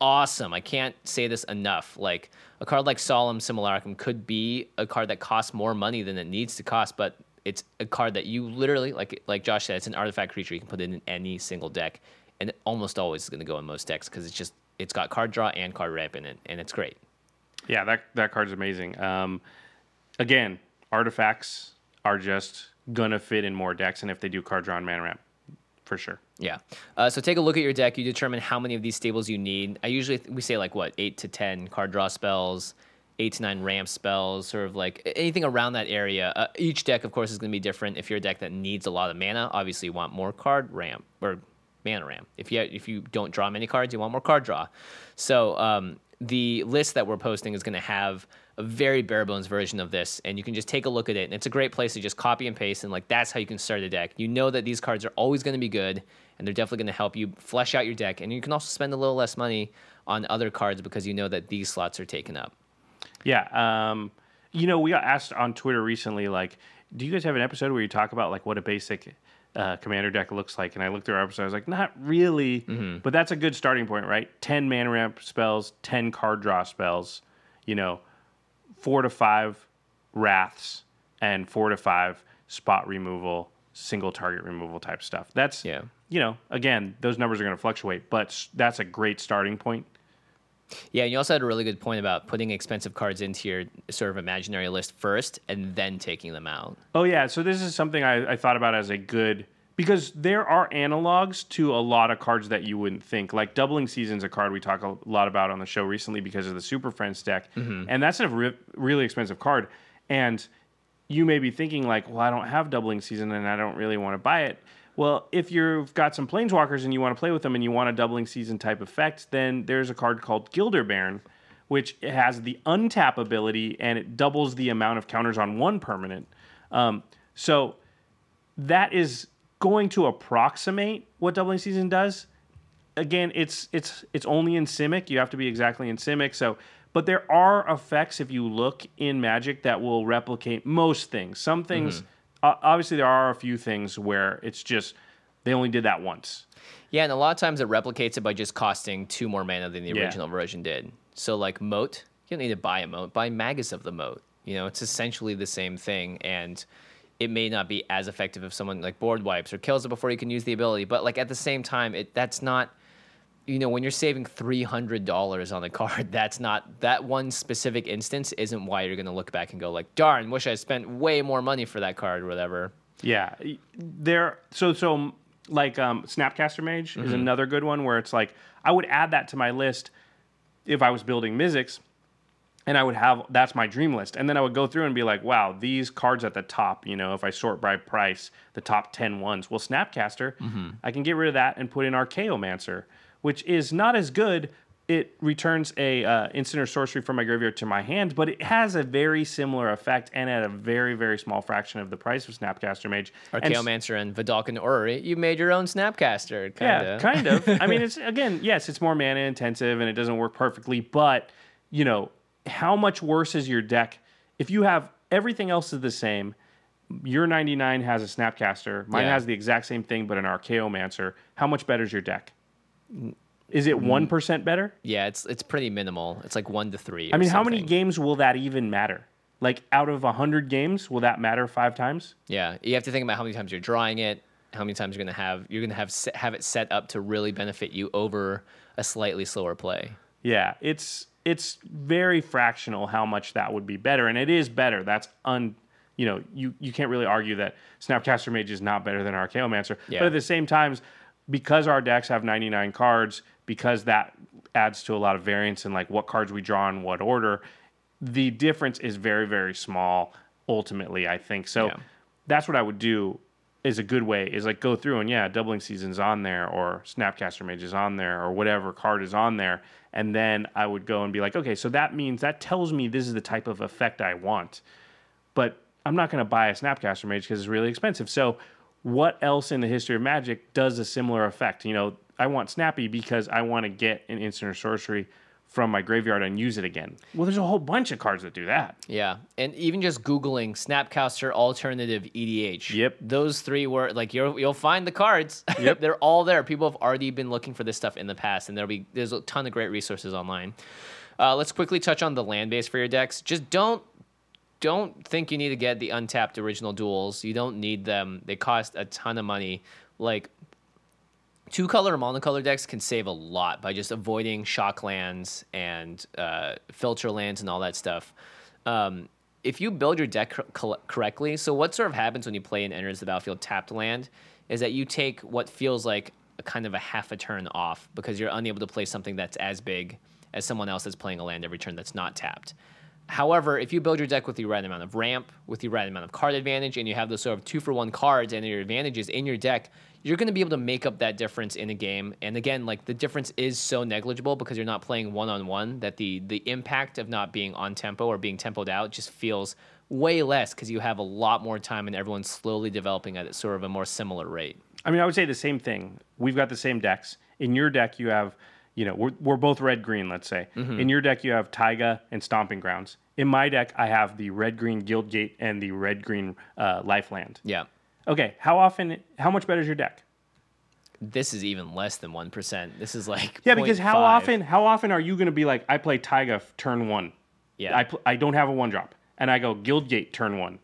awesome. I can't say this enough. Like a card like Solemn Simulacrum could be a card that costs more money than it needs to cost, but it's a card that you literally like like Josh said, it's an artifact creature. You can put it in any single deck, and it almost always is going to go in most decks because it's just it's got card draw and card ramp in it, and it's great. Yeah, that that card's amazing. Um, again, artifacts are just gonna fit in more decks, and if they do card draw and mana ramp, for sure. Yeah. Uh, so take a look at your deck. You determine how many of these stables you need. I usually we say like what eight to ten card draw spells, eight to nine ramp spells, sort of like anything around that area. Uh, each deck, of course, is going to be different. If you're a deck that needs a lot of mana, obviously you want more card ramp or mana ramp. If you if you don't draw many cards, you want more card draw. So um, the list that we're posting is going to have a very bare bones version of this, and you can just take a look at it. And it's a great place to just copy and paste, and like that's how you can start a deck. You know that these cards are always going to be good, and they're definitely going to help you flesh out your deck. And you can also spend a little less money on other cards because you know that these slots are taken up. Yeah. Um, you know, we got asked on Twitter recently, like, do you guys have an episode where you talk about like what a basic uh, commander deck looks like? And I looked through our episode, I was like, not really, but that's a good starting point, right? Ten mana ramp spells, ten card draw spells, you know, four to five wraths, and four to five spot removal, single target removal type stuff. That's Yeah. You know, again, those numbers are going to fluctuate, but that's a great starting point. Yeah, and you also had a really good point about putting expensive cards into your sort of imaginary list first and then taking them out. Oh yeah, so this is something I, I thought about as a good because there are analogs to a lot of cards that you wouldn't think. Like Doubling Season's a card we talk a lot about on the show recently because of the Super Friends deck, mm-hmm. and that's a re- really expensive card. And you may be thinking like, well, I don't have Doubling Season and I don't really want to buy it. Well, if you've got some Planeswalkers and you want to play with them and you want a Doubling Season type effect, then there's a card called Gilder Bairn, which has the untap ability and it doubles the amount of counters on one permanent. Um, so that is going to approximate what doubling season does. Again, it's it's it's only in Simic. You have to be exactly in Simic. So, but there are effects if you look in Magic that will replicate most things. Some things, uh, obviously, there are a few things where it's just they only did that once. Yeah, and a lot of times it replicates it by just costing two more mana than the Yeah. original version did. So like moat, you don't need to buy a moat, buy Magus of the moat. You know, it's essentially the same thing and it may not be as effective if someone like board wipes or kills it before you can use the ability, but like at the same time, it that's not you know, when you're saving three hundred dollars on a card, that's not that one specific instance isn't why you're gonna look back and go like, darn, wish I spent way more money for that card or whatever. Yeah, there. So so like um, Snapcaster Mage is another good one where it's like I would add that to my list if I was building Mizzix, and I would have that's my dream list, and then I would go through and be like, wow, these cards at the top, you know, if I sort by price, the top 10 ones. Well, Snapcaster, I can get rid of that and put in Archaeomancer, which is not as good. It returns a uh, instant or sorcery from my graveyard to my hand, but it has a very similar effect and at a very very small fraction of the price of Snapcaster Mage. And s- and Vedalken Orrery, you made your own Snapcaster. Kinda. yeah, kind of. I mean, it's again, yes, it's more mana intensive and it doesn't work perfectly, but you know, how much worse is your deck if you have everything else is the same. Your 99 has a Snapcaster. Mine Yeah. has the exact same thing, but an Archaeomancer. How much better is your deck? Is it mm-hmm. one better? Yeah, it's it's pretty minimal. It's like one to three. I mean, how many something. games will that even matter? Like out of hundred games, will that matter five times? Yeah, you have to think about how many times you're drawing it, how many times you're gonna have you're gonna have se- have it set up to really benefit you over a slightly slower play. Yeah, it's it's very fractional how much that would be better, and it is better. That's un, you know, you you can't really argue that Snapcaster Mage is not better than Archaeomancer. Yeah. But at the same time, because our decks have 99 cards, because that adds to a lot of variance in like what cards we draw in what order, the difference is very very small. Ultimately, I think so. Yeah. That's what I would do. Is a good way is like go through and yeah, doubling seasons on there or Snapcaster Mage is on there or whatever card is on there, and then I would go and be like, okay, so that means that tells me this is the type of effect I want, but I'm not going to buy a Snapcaster Mage because it's really expensive. So, what else in the history of Magic does a similar effect? You know, I want Snappy because I want to get an instant or sorcery from my graveyard and use it again. Well, there's a whole bunch of cards that do that. Yeah, and even just googling Snapcaster alternative EDH. Yep. Those three were like you'll you'll find the cards. Yep. They're all there. People have already been looking for this stuff in the past, and there'll be there's a ton of great resources online. Uh, let's quickly touch on the land base for your decks. Just don't don't think you need to get the untapped original duels. You don't need them. They cost a ton of money. Like two color and monocolor decks can save a lot by just avoiding shock lands and uh, filter lands and all that stuff. Um, if you build your deck cor- correctly, so what sort of happens when you play and enters the battlefield tapped land is that you take what feels like a kind of a half a turn off because you're unable to play something that's as big as someone else that's playing a land every turn that's not tapped. However, if you build your deck with the right amount of ramp, with the right amount of card advantage, and you have those sort of two for one cards and your advantages in your deck, you're going to be able to make up that difference in a game. And again, like the difference is so negligible because you're not playing one on one that the the impact of not being on tempo or being tempoed out just feels way less because you have a lot more time and everyone's slowly developing at sort of a more similar rate. I mean, I would say the same thing. We've got the same decks. In your deck, you have, you know, we're, we're both red green, let's say. In your deck, you have Taiga and Stomping Grounds. In my deck, I have the red green Guildgate and the red green uh, Lifeland. Yeah. Okay, how often, how much better is your deck? This is even less than 1%. This is like Yeah, because how 0.5. often, how often are you going to be like, I play Taiga turn one. Yeah. I, pl- I don't have a one drop. And I go Guildgate turn one.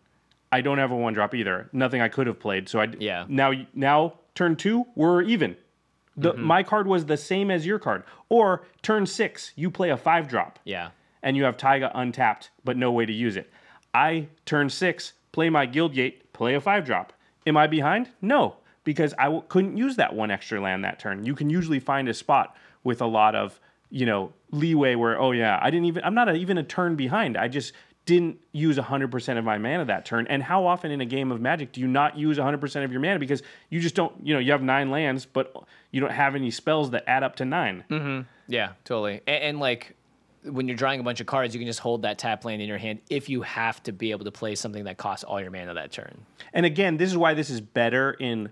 I don't have a one drop either. Nothing I could have played. So I d- Yeah. now now turn two we're even. The, Mm-hmm. My card was the same as your card. Or turn six you play a five drop yeah. and you have Taiga untapped but no way to use it. I turn six play my Guildgate play a five drop. Am I behind? No, because I w- couldn't use that one extra land that turn. You can usually find a spot with a lot of you know leeway where oh yeah I didn't even I'm not a, even a turn behind. I just didn't use 100% of my mana that turn. And how often in a game of Magic do you not use 100% of your mana because you just don't, you know, you have nine lands, but you don't have any spells that add up to 9 mm-hmm. Yeah, totally. And, and like when you're drawing a bunch of cards, you can just hold that tap land in your hand if you have to be able to play something that costs all your mana that turn. And again, this is why this is better in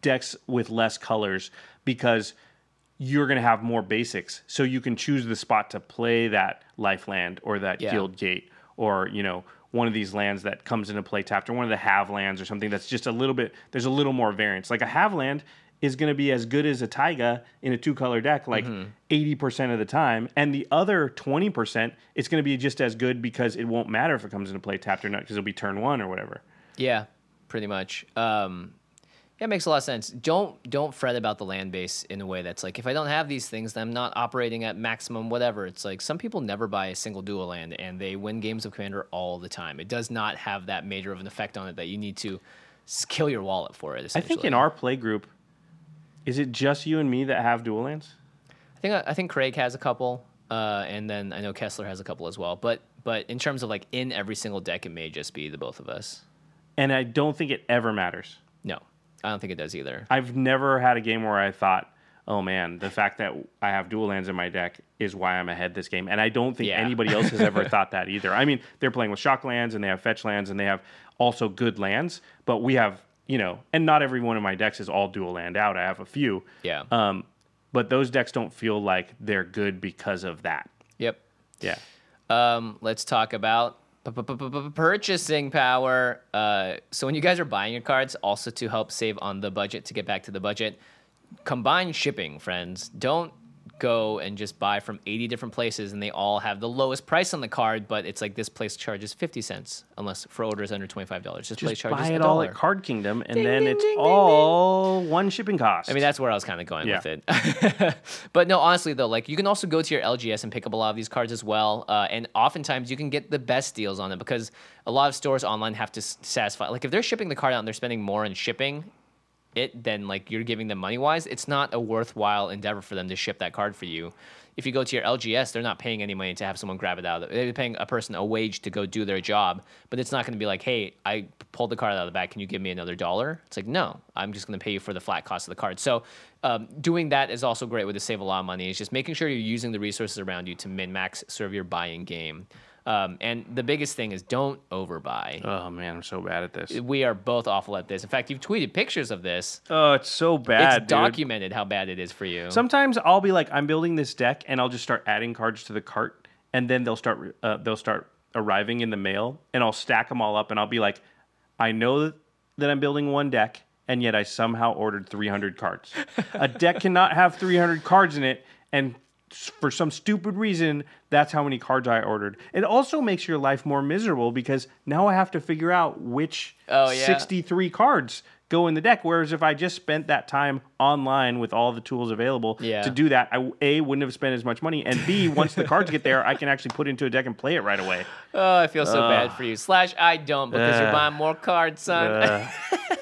decks with less colors because you're going to have more basics. So you can choose the spot to play that life land or that Yeah. guild gate or, you know, one of these lands that comes into play tapped or one of the have lands or something that's just a little bit, there's a little more variance. Like a have land is going to be as good as a taiga in a two color deck, like 80% of the time. And the other 20%, it's going to be just as good because it won't matter if it comes into play tapped or not because it'll be turn one or whatever. Yeah, pretty much. Um, yeah, it makes a lot of sense. Don't don't fret about the land base in a way that's like if I don't have these things, then I'm not operating at maximum whatever. It's like some people never buy a single dual land and they win games of Commander all the time. It does not have that major of an effect on it that you need to kill your wallet for it. I think in our play group, is it just you and me that have dual lands? I think I think Craig has a couple, uh, and then I know Kessler has a couple as well. But but in terms of like in every single deck, it may just be the both of us. And I don't think it ever matters. No, I don't think it does either. I've never had a game where I thought, oh man, the fact that I have dual lands in my deck is why I'm ahead this game. And I don't think Yeah. anybody else has ever thought that either. I mean, they're playing with shock lands and they have fetch lands and they have also good lands, but we have, you know, and not every one of my decks is all dual land out. I have a few. Yeah. Um, but those decks don't feel like they're good because of that. yep. Yeah. Um, let's talk about Purchasing power. Uh, so when you guys are buying your cards, also to help save on the budget, to get back to the budget, combine shipping, friends. Don't go and just buy from 80 different places and they all have the lowest price on the card, but it's like this place charges 50 cents, unless for orders under $25. This place Just charges buy a it all at Card Kingdom, and Ding, then ding, it's ding, ding, ding. all one shipping cost. I mean, that's where I was kind of going Yeah. with it. but no, honestly though, like you can also go to your LGS and pick up a lot of these cards as well. Uh, and oftentimes you can get the best deals on them because a lot of stores online have to satisfy. Like if they're shipping the card out and they're spending more in shipping it than like you're giving them money wise, it's not a worthwhile endeavor for them to ship that card for you. If you go to your LGS, they're not paying any money to have someone grab it out. of They're paying a person a wage to go do their job, but it's not going to be like, hey, I pulled the card out of the bag. Can you give me another dollar? It's like, no, I'm just going to pay you for the flat cost of the card. So um, doing that is also great way to save a lot of money. It's just making sure you're using the resources around you to min max serve your buying game. Um, and the biggest thing is don't overbuy. oh man, I'm so bad at this. We are both awful at this. In fact, you've tweeted pictures of this. Oh, it's so bad. it's dude. documented how bad it is for you. Sometimes I'll be like, I'm building this deck, and I'll just start adding cards to the cart, and then they'll start uh, they'll start arriving in the mail, and I'll stack them all up, and I'll be like, I know that, I'm building one deck, and yet I somehow ordered 300 cards. A deck cannot have 300 cards in it, and for some stupid reason, that's how many cards I ordered. It also makes your life more miserable because now I have to figure out which Oh, yeah. 63 cards go in the deck. Whereas if I just spent that time online with all the tools available Yeah. to do that, I a wouldn't have spent as much money, and b once the cards get there, I can actually put into a deck and play it right away. Oh, I feel so bad for you. Slash, I don't because you're buying more cards, son. Uh,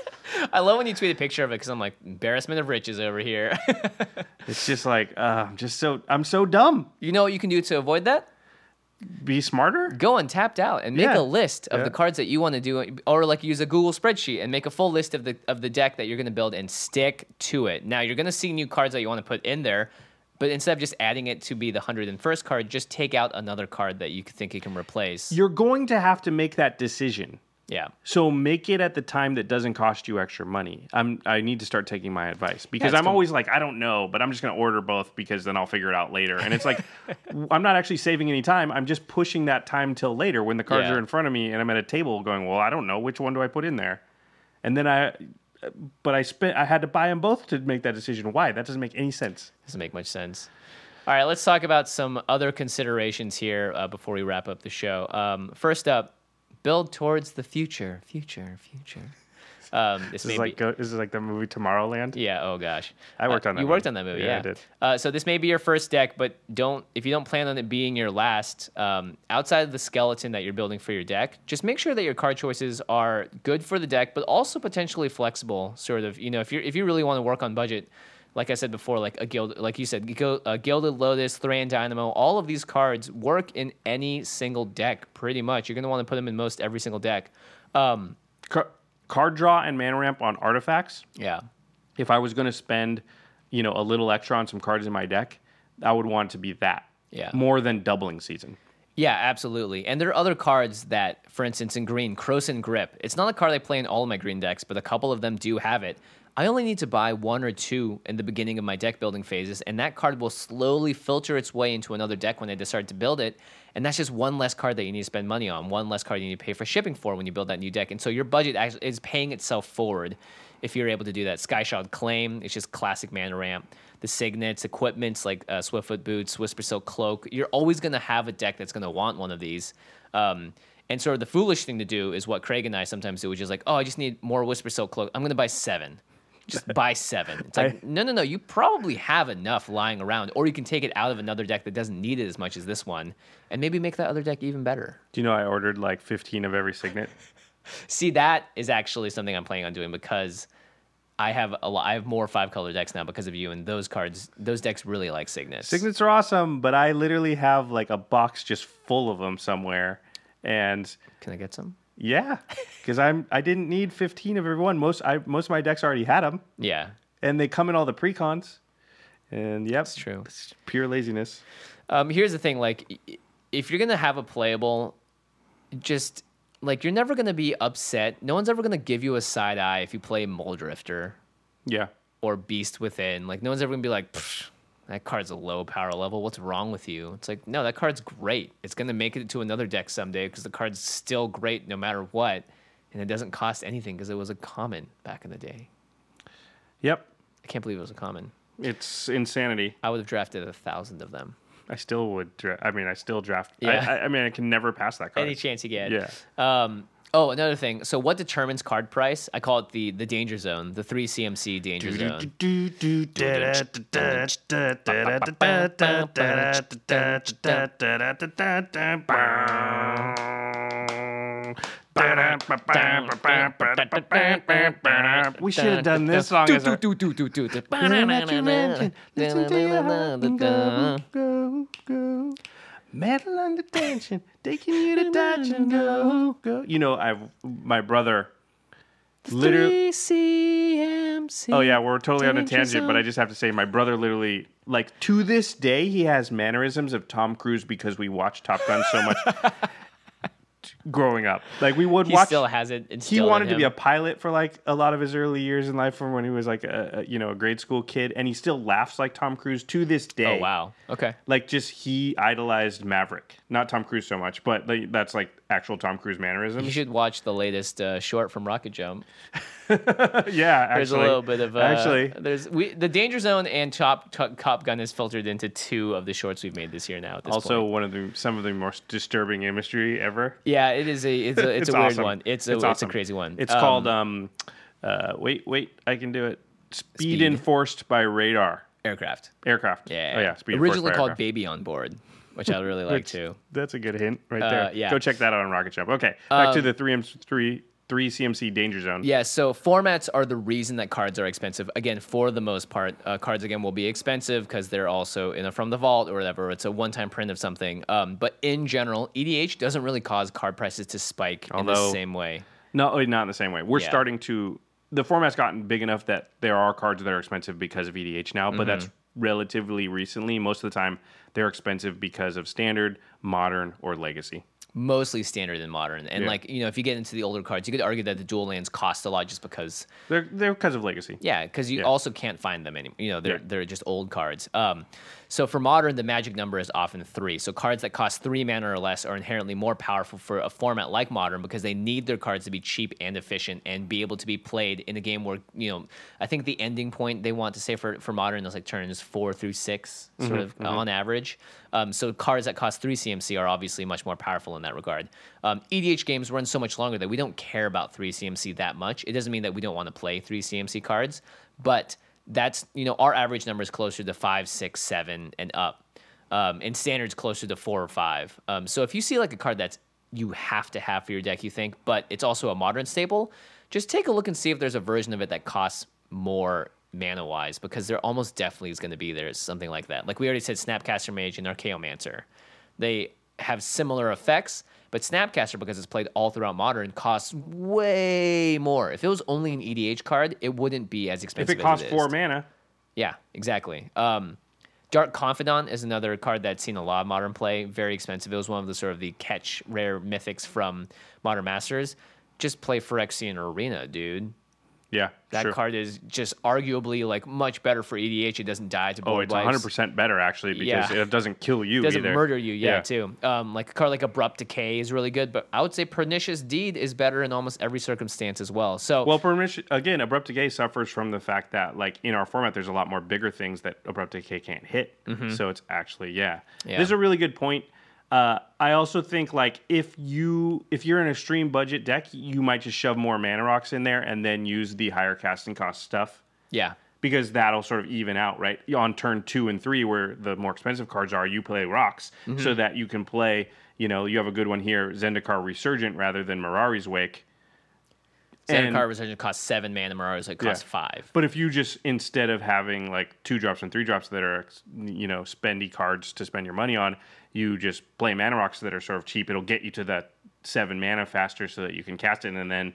I love when you tweet a picture of it because I'm like, embarrassment of riches over here. it's just like uh, I'm just so I'm so dumb. you know what you can do to avoid that? Be smarter. Go and tapped out and make Yeah. a list of Yeah. the cards that you want to do, or like use a Google spreadsheet and make a full list of the of the deck that you're going to build and stick to it. Now you're going to see new cards that you want to put in there. But instead of just adding it to be the 101st card, just take out another card that you think it can replace. You're going to have to make that decision. Yeah. So make it at the time that doesn't cost you extra money. I'm I need to start taking my advice because it's I'm com- always like I don't know, but I'm just going to order both because then I'll figure it out later. And it's like I'm not actually saving any time. I'm just pushing that time till later when the cards Yeah. are in front of me and I'm at a table going, "Well, I don't know which one do I put in there." And then I but I spent I had to buy them both to make that decision. Why? That doesn't make any sense. Doesn't make much sense. All right, let's talk about some other considerations here uh, before we wrap up the show. Um, first up, build towards the future. Future, future. Um, this This may is like be, this is like the movie Tomorrowland. yeah. Oh gosh, I worked Uh, on that You worked movie. on that movie, Yeah, yeah. I did. Uh, so this may be your first deck, but don't if you don't plan on it being your last. Um, outside of the skeleton that you're building for your deck, just make sure that your card choices are good for the deck, but also potentially flexible. Sort of, you know, if you if you really want to work on budget. Like I said before, like a guild, like you said, uh, Gilded Lotus, Thran Dynamo, all of these cards work in any single deck, pretty much. You're gonna want to put them in most every single deck. Um, Car- card draw and mana ramp on artifacts. yeah, if I was going to spend, you know, a little extra on some cards in my deck, I would want it to be that. Yeah. More than doubling season. Yeah, absolutely. And there are other cards that, for instance, in green, Krosan Grip. It's not a card I play in all of my green decks, but a couple of them do have it. I only need to buy one or two in the beginning of my deck building phases, and that card will slowly filter its way into another deck when I decide to build it. And that's just one less card that you need to spend money on, one less card you need to pay for shipping for when you build that new deck. And so your budget is paying itself forward if you're able to do that. Skyshroud Claim, it's just classic mana ramp. The signets, equipments like uh, Swiftfoot Boots, Whisper Silk Cloak, you're always going to have a deck that's going to want one of these. Um, and sort of the foolish thing to do is what Craig and I sometimes do, which is like, oh, I just need more Whisper Silk Cloak. I'm going to buy seven. Just buy seven. It's like, I- no, no, no. You probably have enough lying around, or you can take it out of another deck that doesn't need it as much as this one, and maybe make that other deck even better. Do you know I ordered like 15 of every signet? See, that is actually something I'm planning on doing because I have a lot. I have more five color decks now because of you, and those cards, those decks really like signets. Signets are awesome, but I literally have like a box just full of them somewhere. And Can I get some? Yeah, because I'm I didn't need 15 of every one. Most I most of my decks already had them, Yeah, and they come in all the precons. And yep, it's true. It's pure laziness. Um, here's the thing: like, if you're gonna have a playable, just like you're never gonna be upset. No one's ever gonna give you a side eye if you play Mulldrifter Yeah. or Beast Within. Like, no one's ever gonna be like, "Pfft, that card's a low power level. What's wrong with you? It's like, no, that card's great. It's going to make it to another deck someday because the card's still great no matter what. And it doesn't cost anything because it was a common back in the day. Yep. I can't believe it was a common. It's insanity. I would have drafted a thousand of them. I still would. Dra- I mean, I still draft. I- Yeah. I, I mean, I can never pass that card. Any chance you get. Yeah. Um, oh, another thing. So, what determines card price? I call it the the danger zone, the three CMC danger zone. We should have done this song as our go, go, go. Metal under tension, taking you to touch and go, go. You know, I've my brother. Literally. CMC. Oh yeah, we're totally on a tangent, but I just have to say, my brother literally, like to this day, he has mannerisms of Tom Cruise because we watched Top Gun so much growing up. Like we would He watch. still has it. he wanted to be a pilot for like a lot of his early years in life from when he was like a, a you know a grade school kid and he still laughs like Tom Cruise to this day. Oh wow. Okay. Like just he idolized Maverick, not Tom Cruise so much, but like, that's like actual Tom Cruise mannerisms. You should watch the latest uh, short from Rocket Jump. yeah, actually, There's a little bit of uh, actually. There's we the Danger Zone and Top Cop Gun is filtered into two of the shorts we've made this year now. At this Also, point. one of the some of the most disturbing imagery ever. yeah, it is a it's a it's, It's a weird awesome. one. It's a It's it's, awesome. a crazy one. It's Um, called um, uh, wait, wait, I can do it. Speed, Speed. enforced by radar aircraft. aircraft. Yeah, oh yeah. Speed originally called aircraft. Baby on Board, which I really like too. That's a good hint right Uh, there. yeah. Go check that out on Rocket Jump. Okay, back to Um, the three M three three CMC Danger Zone. Yeah, so formats are the reason that cards are expensive. Again, for the most part, uh, cards again will be expensive because they're also in a, from the vault or whatever. It's a one-time print of something. Um, but in general, EDH doesn't really cause card prices to spike in the same way. No, oh, not in the same way. We're Yeah. starting to. The format's gotten big enough that there are cards that are expensive because of EDH now, but that's Mm-hmm. relatively recently. Most of the time, they're expensive because of standard, modern, or legacy. Mostly standard and modern, and Yeah. like you know, if you get into the older cards, you could argue that the dual lands cost a lot just because They're they're because of legacy. Yeah, because you Yeah. also can't find them anymore. You know, they're Yeah. they're just old cards. Um, so for modern, the magic number is often three. So cards that cost three mana or less are inherently more powerful for a format like modern because they need their cards to be cheap and efficient and be able to be played in a game where you know. I think the ending point they want to say for for modern is like turns four through six, sort of on average. Um, so cards that cost three CMC are obviously much more powerful in that regard. Um, EDH games run so much longer that we don't care about three CMC that much. It doesn't mean that we don't want to play three CMC cards, but that's you know our average number is closer to five, six, seven, and up. Um, and standards closer to four or five. Um, so if you see like a card that's you have to have for your deck, you think, but it's also a modern staple, just take a look and see if there's a version of it that costs more mana wise, because there almost definitely is going to be there's something like that. Like we already said, Snapcaster Mage and Archaeomancer, they have similar effects, but Snapcaster, because it's played all throughout Modern, costs way more. If it was only an EDH card, it wouldn't be as expensive. If it costs four mana, Yeah, exactly. Um, Dark Confidant is another card that's seen a lot of modern play. Very expensive. It was one of the sort of the catch rare mythics from Modern Masters. Just play Phyrexian Arena, dude. Yeah, That sure. card is just arguably like much better for EDH. It doesn't die to Oh, it's wipes. 100 percent better actually because Yeah. it doesn't kill you. It doesn't either. murder you, yeah, too. Um, like a card like Abrupt Decay is really good, but I would say Pernicious Deed is better in almost every circumstance as well. So Well, Pernicious again, abrupt decay suffers from the fact that like in our format, there's a lot more bigger things that abrupt decay can't hit. So it's actually yeah. Mm-hmm. Yeah. This is a really good point. Uh, I also think like if you if you're in a stream budget deck, you might just shove more mana rocks in there and then use the higher casting cost stuff yeah, because that'll sort of even out, right? On turn two and three, where the more expensive cards are, you play rocks Mm-hmm. so that you can play. You know, you have a good one here, Zendikar Resurgent rather than Mirari's Wake. Standard And- card Resurgent costs seven mana, Mirage like costs Yeah. five. But if you just instead of having like two drops and three drops that are you know spendy cards to spend your money on, you just play mana rocks that are sort of cheap. It'll get you to that seven mana faster so that you can cast it, and then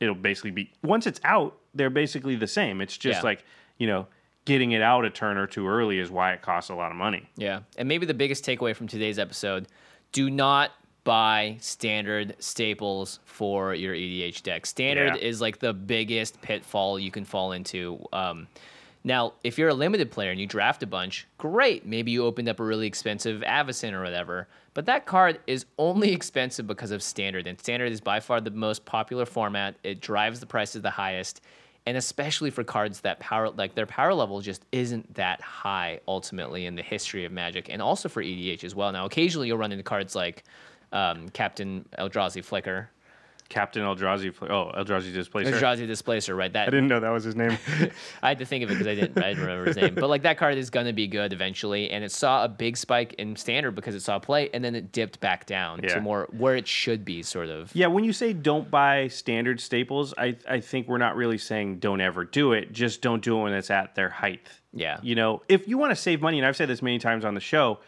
it'll basically be once it's out, they're basically the same. It's just Yeah. like you know getting it out a turn or two early is why it costs a lot of money. Yeah. And maybe the biggest takeaway from today's episode do not buy standard staples for your EDH deck. Standard Yeah. is like the biggest pitfall you can fall into. Um, Now, if you're a limited player and you draft a bunch, great. Maybe you opened up a really expensive Avacyn or whatever. But that card is only expensive because of standard. And standard is by far the most popular format. It drives the prices the highest. And especially for cards that power like their power level just isn't that high ultimately in the history of Magic, and also for EDH as well. Now, occasionally you'll run into cards like um, Captain Eldrazi Flicker, Captain Eldrazi. Oh, Eldrazi Displacer. Eldrazi Displacer, right? That I didn't know that was his name. I had to think of it because I didn't, I didn't remember his name. But like that card is gonna be good eventually, and it saw a big spike in standard because it saw play, and then it dipped back down Yeah. to more where it should be, sort of. yeah, when you say don't buy standard staples, I I think we're not really saying don't ever do it. Just don't do it when it's at their height. Yeah. You know, if you want to save money, and I've said this many times on the show,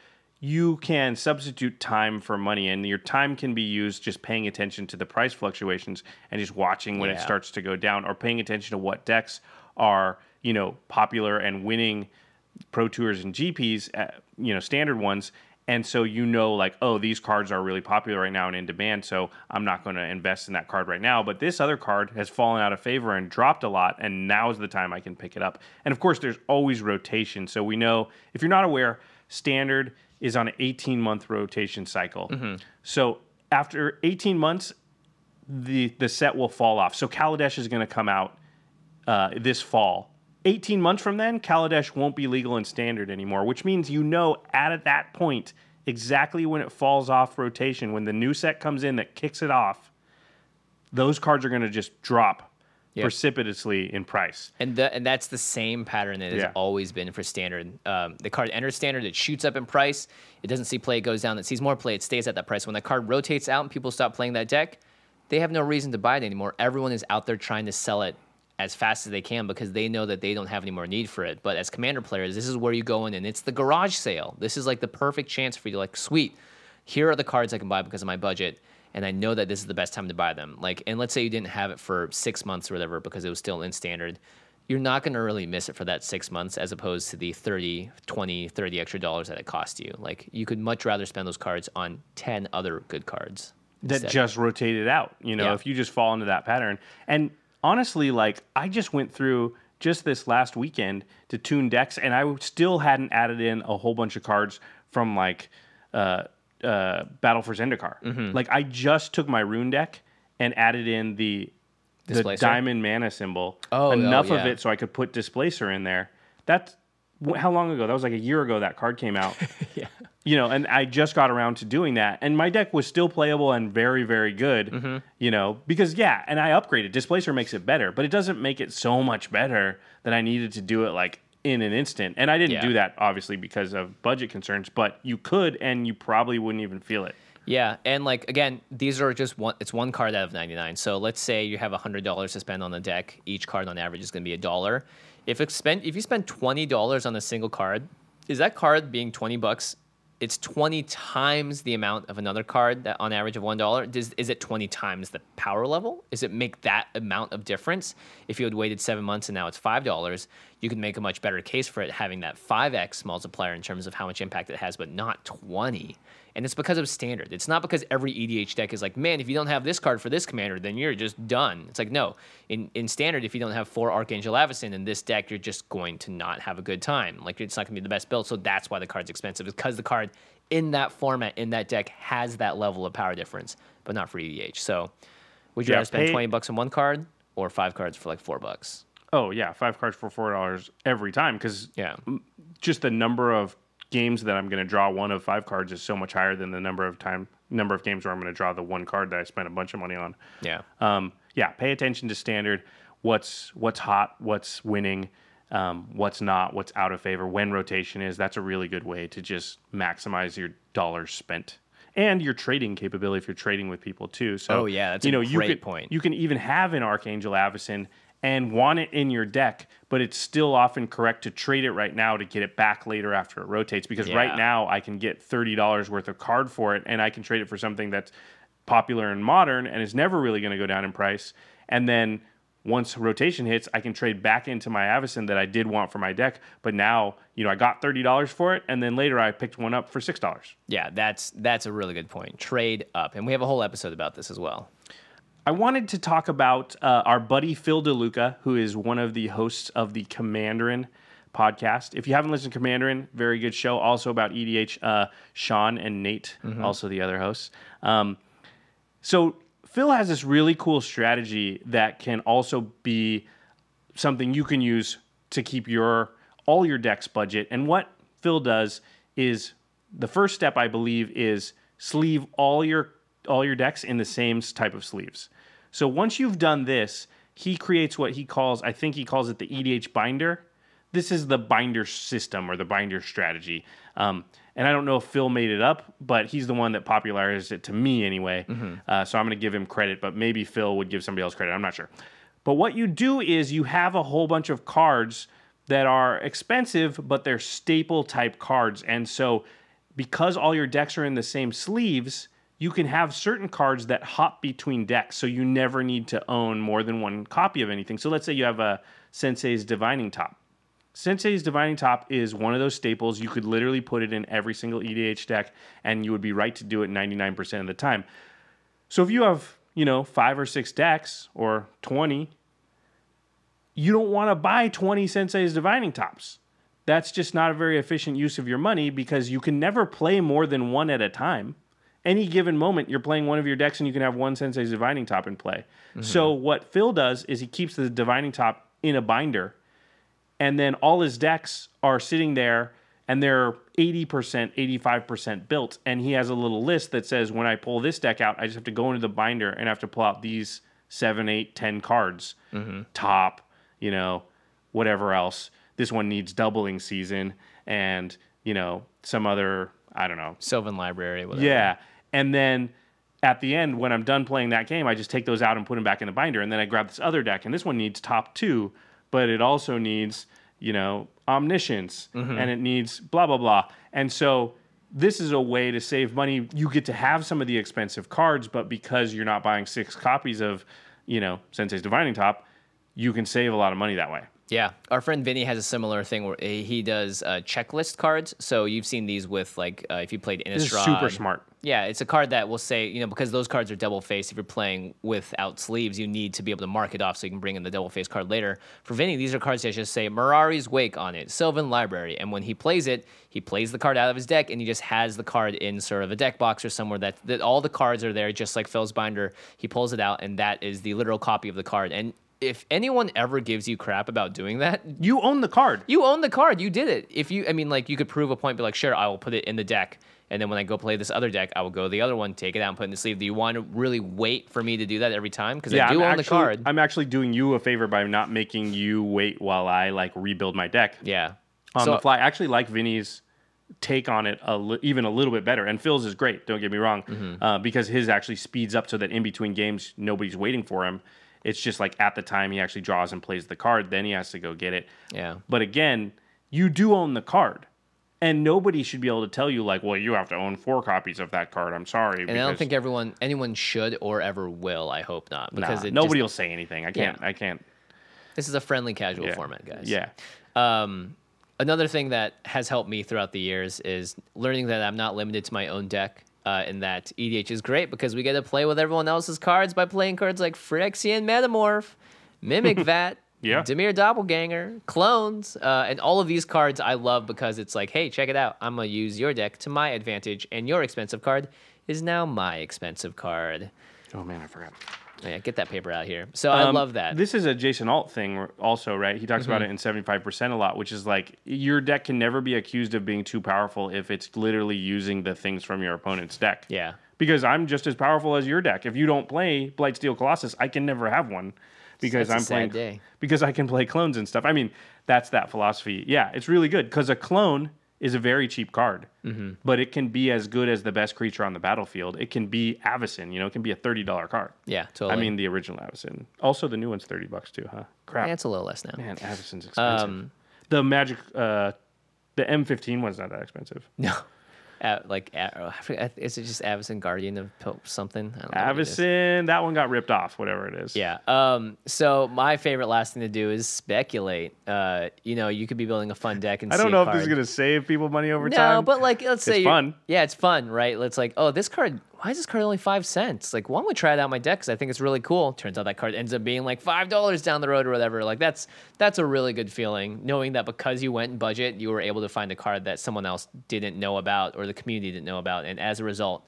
you can substitute time for money, and your time can be used just paying attention to the price fluctuations and just watching when it starts to go down, or paying attention to what decks are you know popular and winning pro tours and GPs, uh, you know, standard ones. And so you know, like, oh, these cards are really popular right now and in demand. So I'm not going to invest in that card right now. But this other card has fallen out of favor and dropped a lot. And now is the time I can pick it up. And of course, there's always rotation. So we know if you're not aware, standard is on an 18 month rotation cycle. So after 18 months, the the set will fall off. So Kaladesh is going to come out uh, this fall. 18 months from then, Kaladesh won't be legal and standard anymore, which means you know at that point exactly when it falls off rotation, when the new set comes in that kicks it off, those cards are going to just drop Yep. precipitously in price. And the, and that's the same pattern that has Yeah. always been for standard. Um, the card enters standard, it shoots up in price. It doesn't see play, it goes down. It sees more play, it stays at that price. When the card rotates out and people stop playing that deck, they have no reason to buy it anymore. Everyone is out there trying to sell it as fast as they can because they know that they don't have any more need for it. But as commander players, this is where you go in and it's the garage sale. This is like the perfect chance for you to like, sweet, here are the cards I can buy because of my budget. And I know that this is the best time to buy them. Like, and let's say you didn't have it for six months or whatever because it was still in standard. You're not going to really miss it for that six months as opposed to the 30, 20, 30 extra dollars that it cost you. Like, you could much rather spend those cards on 10 other good cards. that instead. just rotated out. You know, Yeah. if you just fall into that pattern. And honestly, like I just went through just this last weekend to tune decks, and I still hadn't added in a whole bunch of cards from like uh, uh, Battle for Zendikar. Mm-hmm. Like I just took my rune deck and added in the the diamond mana symbol. Oh, oh, enough of it so I could put displacer in there. That's how long ago? That was like a year ago. That card came out yeah. you know, and I just got around to doing that, and my deck was still playable and very, very good. Mm-hmm. You know, because yeah, and I upgraded. Displacer makes it better, but it doesn't make it so much better that I needed to do it like in an instant. And I didn't Yeah. do that obviously because of budget concerns, but you could, and you probably wouldn't even feel it. Yeah, and like again, these are just one. It's one card out of ninety nine. So let's say you have hundred dollars to spend on the deck. Each card on average is going to be a dollar. If it's spent, if you spend twenty dollars on a single card, is that card being twenty bucks? It's twenty times the amount of another card that on average of one dollar. Does is it twenty times the power level? Is it make that amount of difference? If you had waited seven months and now it's five dollars, you can make a much better case for it having that five x multiplier in terms of how much impact it has, but not twenty. And it's because of standard. It's not because every EDH deck is like, man, if you don't have this card for this commander, then you're just done. It's like, no. In in standard, if you don't have four Archangel Avacyn in this deck, you're just going to not have a good time. Like it's not gonna be the best build. So that's why the card's expensive. Because the card in that format, in that deck, has that level of power difference, but not for EDH. So would you Yeah, rather spend pay- twenty bucks on one card or five cards for like four bucks? Oh yeah, five cards for four dollars every time because Yeah. just the number of games that I'm going to draw one of five cards is so much higher than the number of time number of games where I'm going to draw the one card that I spent a bunch of money on. Yeah. Um, yeah, pay attention to standard. What's what's hot, what's winning, um, what's not, what's out of favor, when rotation is. That's a really good way to just maximize your dollars spent and your trading capability if you're trading with people too. So Oh, yeah, that's you a know you great could, point. You can even have an Archangel Avacyn and want it in your deck, but it's still often correct to trade it right now to get it back later after it rotates. Because Yeah. right now I can get thirty dollars worth of card for it, and I can trade it for something that's popular and modern and is never really going to go down in price. And then once rotation hits, I can trade back into my Avacyn that I did want for my deck. But now, you know, I got thirty dollars for it, and then later I picked one up for six dollars. Yeah, that's that's a really good point. Trade up. And we have a whole episode about this as well. I wanted to talk about uh, our buddy Phil DeLuca, who is one of the hosts of the Commanderin podcast. If you haven't listened to Commanderin, very good show. Also about EDH, uh, Sean and Nate, also the other hosts. Um, so Phil has this really cool strategy that can also be something you can use to keep your all your decks budget. And what Phil does is the first step I believe is sleeve all your all your decks in the same type of sleeves. So once you've done this, he creates what he calls I think he calls it the EDH binder. This is the binder system or the binder strategy. Um, and I don't know if Phil made it up, but he's the one that popularized it to me anyway. Uh, so I'm going to give him credit, but maybe Phil would give somebody else credit. I'm not sure. But what you do is you have a whole bunch of cards that are expensive, but they're staple type cards. And so, because all your decks are in the same sleeves, you can have certain cards that hop between decks. So, you never need to own more than one copy of anything. So, let's say you have a Sensei's Divining Top. Sensei's Divining Top is one of those staples. You could literally put it in every single EDH deck, and you would be right to do it 99% of the time. So, if you have, you know, five or six decks or 20, you don't want to buy 20 Sensei's Divining Tops. That's just not a very efficient use of your money because you can never play more than one at a time. Any given moment, you're playing one of your decks and you can have one Sensei's Divining Top in play. Mm-hmm. So, what Phil does is he keeps the Divining Top in a binder, and then all his decks are sitting there and they're 80%, 85% built. And he has a little list that says, when I pull this deck out, I just have to go into the binder and I have to pull out these seven, eight, ten cards. Mm-hmm. Top, you know, whatever else. This one needs doubling season and, you know, some other, I don't know. Sylvan Library, whatever. Yeah. And then at the end, when I'm done playing that game, I just take those out and put them back in the binder. And then I grab this other deck, and this one needs top two, but it also needs, you know, omniscience and it needs blah, blah, blah. And so this is a way to save money. You get to have some of the expensive cards, but because you're not buying six copies of, you know, Sensei's Divining Top, you can save a lot of money that way. Yeah, our friend Vinny has a similar thing where he he does uh, checklist cards. So you've seen these with like uh, if you played This is Innistrad. super smart. Yeah, it's a card that will say you know because those cards are double faced. If you're playing without sleeves, you need to be able to mark it off so you can bring in the double faced card later. For Vinny, these are cards that just say Mirari's Wake on it, Sylvan Library, and when he plays it, he plays the card out of his deck and he just has the card in sort of a deck box or somewhere that, that all the cards are there, just like Phil's binder. He pulls it out and that is the literal copy of the card. And if anyone ever gives you crap about doing that, You own the card. you own the card. You did it. If you, I mean, like you could prove a point, be like, sure, I will put it in the deck, and then when I go play this other deck, I will go to the other one, take it out, and put it in the sleeve. Do you want to really wait for me to do that every time? Because I do I'm own actually, the card. I'm actually doing you a favor by not making you wait while I like rebuild my deck yeah. on So- the fly. I actually like Vinny's take on it a li- even a little bit better. And Phil's is great. Don't get me wrong, Mm-hmm. uh, because his actually speeds up so that in between games nobody's waiting for him. It's just like at the time he actually draws and plays the card, then he has to go get it. Yeah. But again, you do own the card. And nobody should be able to tell you like, well, you have to own four copies of that card. I'm sorry. And I don't think everyone, anyone should or ever will. I hope not, because it nobody just- will say anything. I can't. I can't. this is a friendly, casual Yeah. format, guys. Yeah. Um, another thing that has helped me throughout the years is learning that I'm not limited to my own deck. Uh, and that EDH is great because we get to play with everyone else's cards by playing cards like Phyrexian Metamorph, Mimic Vat, Yeah. Dimir Doppelganger, Clones, uh, and all of these cards I love because it's like, hey, check it out. I'm going to use your deck to my advantage, and your expensive card is now my expensive card. Oh man, I forgot. Yeah, get that paper out here. So I Um, love that. This is a Jason Alt thing, also, right? He talks about it in 75% a lot, which is like your deck can never be accused of being too powerful if it's literally using the things from your opponent's deck. yeah. Because I'm just as powerful as your deck. If you don't play Blightsteel Colossus, I can never have one because That's I'm playing day. because I can play clones and stuff. I mean, that's that philosophy. Yeah, it's really good because a clone is a very cheap card, Mm-hmm. but it can be as good as the best creature on the battlefield. It can be Avacyn, you know, it can be a thirty dollar card. Yeah, totally. I mean, the original Avacyn. Also, the new one's thirty bucks too, huh? Crap, Yeah, it's a little less now. man, Avacyn's expensive. Um, the Magic, uh, the M15 one's not that expensive. No. Uh, like, I forget, is it just Avacyn Guardian of Pil- something? I don't know what it is. Avacyn, that one got ripped off, whatever it is. Yeah. Um, so my favorite last thing to do is speculate. Uh, you know, you could be building a fun deck and I don't know if card. this is gonna save people money over No, time. No, but like, let's say It's you're- fun. Yeah, it's fun, right? Let's like, oh, this card why is this card only five cents? Like, why don't we try it out in my deck because I think it's really cool. Turns out that card ends up being like five dollars down the road or whatever. Like that's that's a really good feeling, knowing that because you went in budget, you were able to find a card that someone else didn't know about or the community didn't know about, and as a result,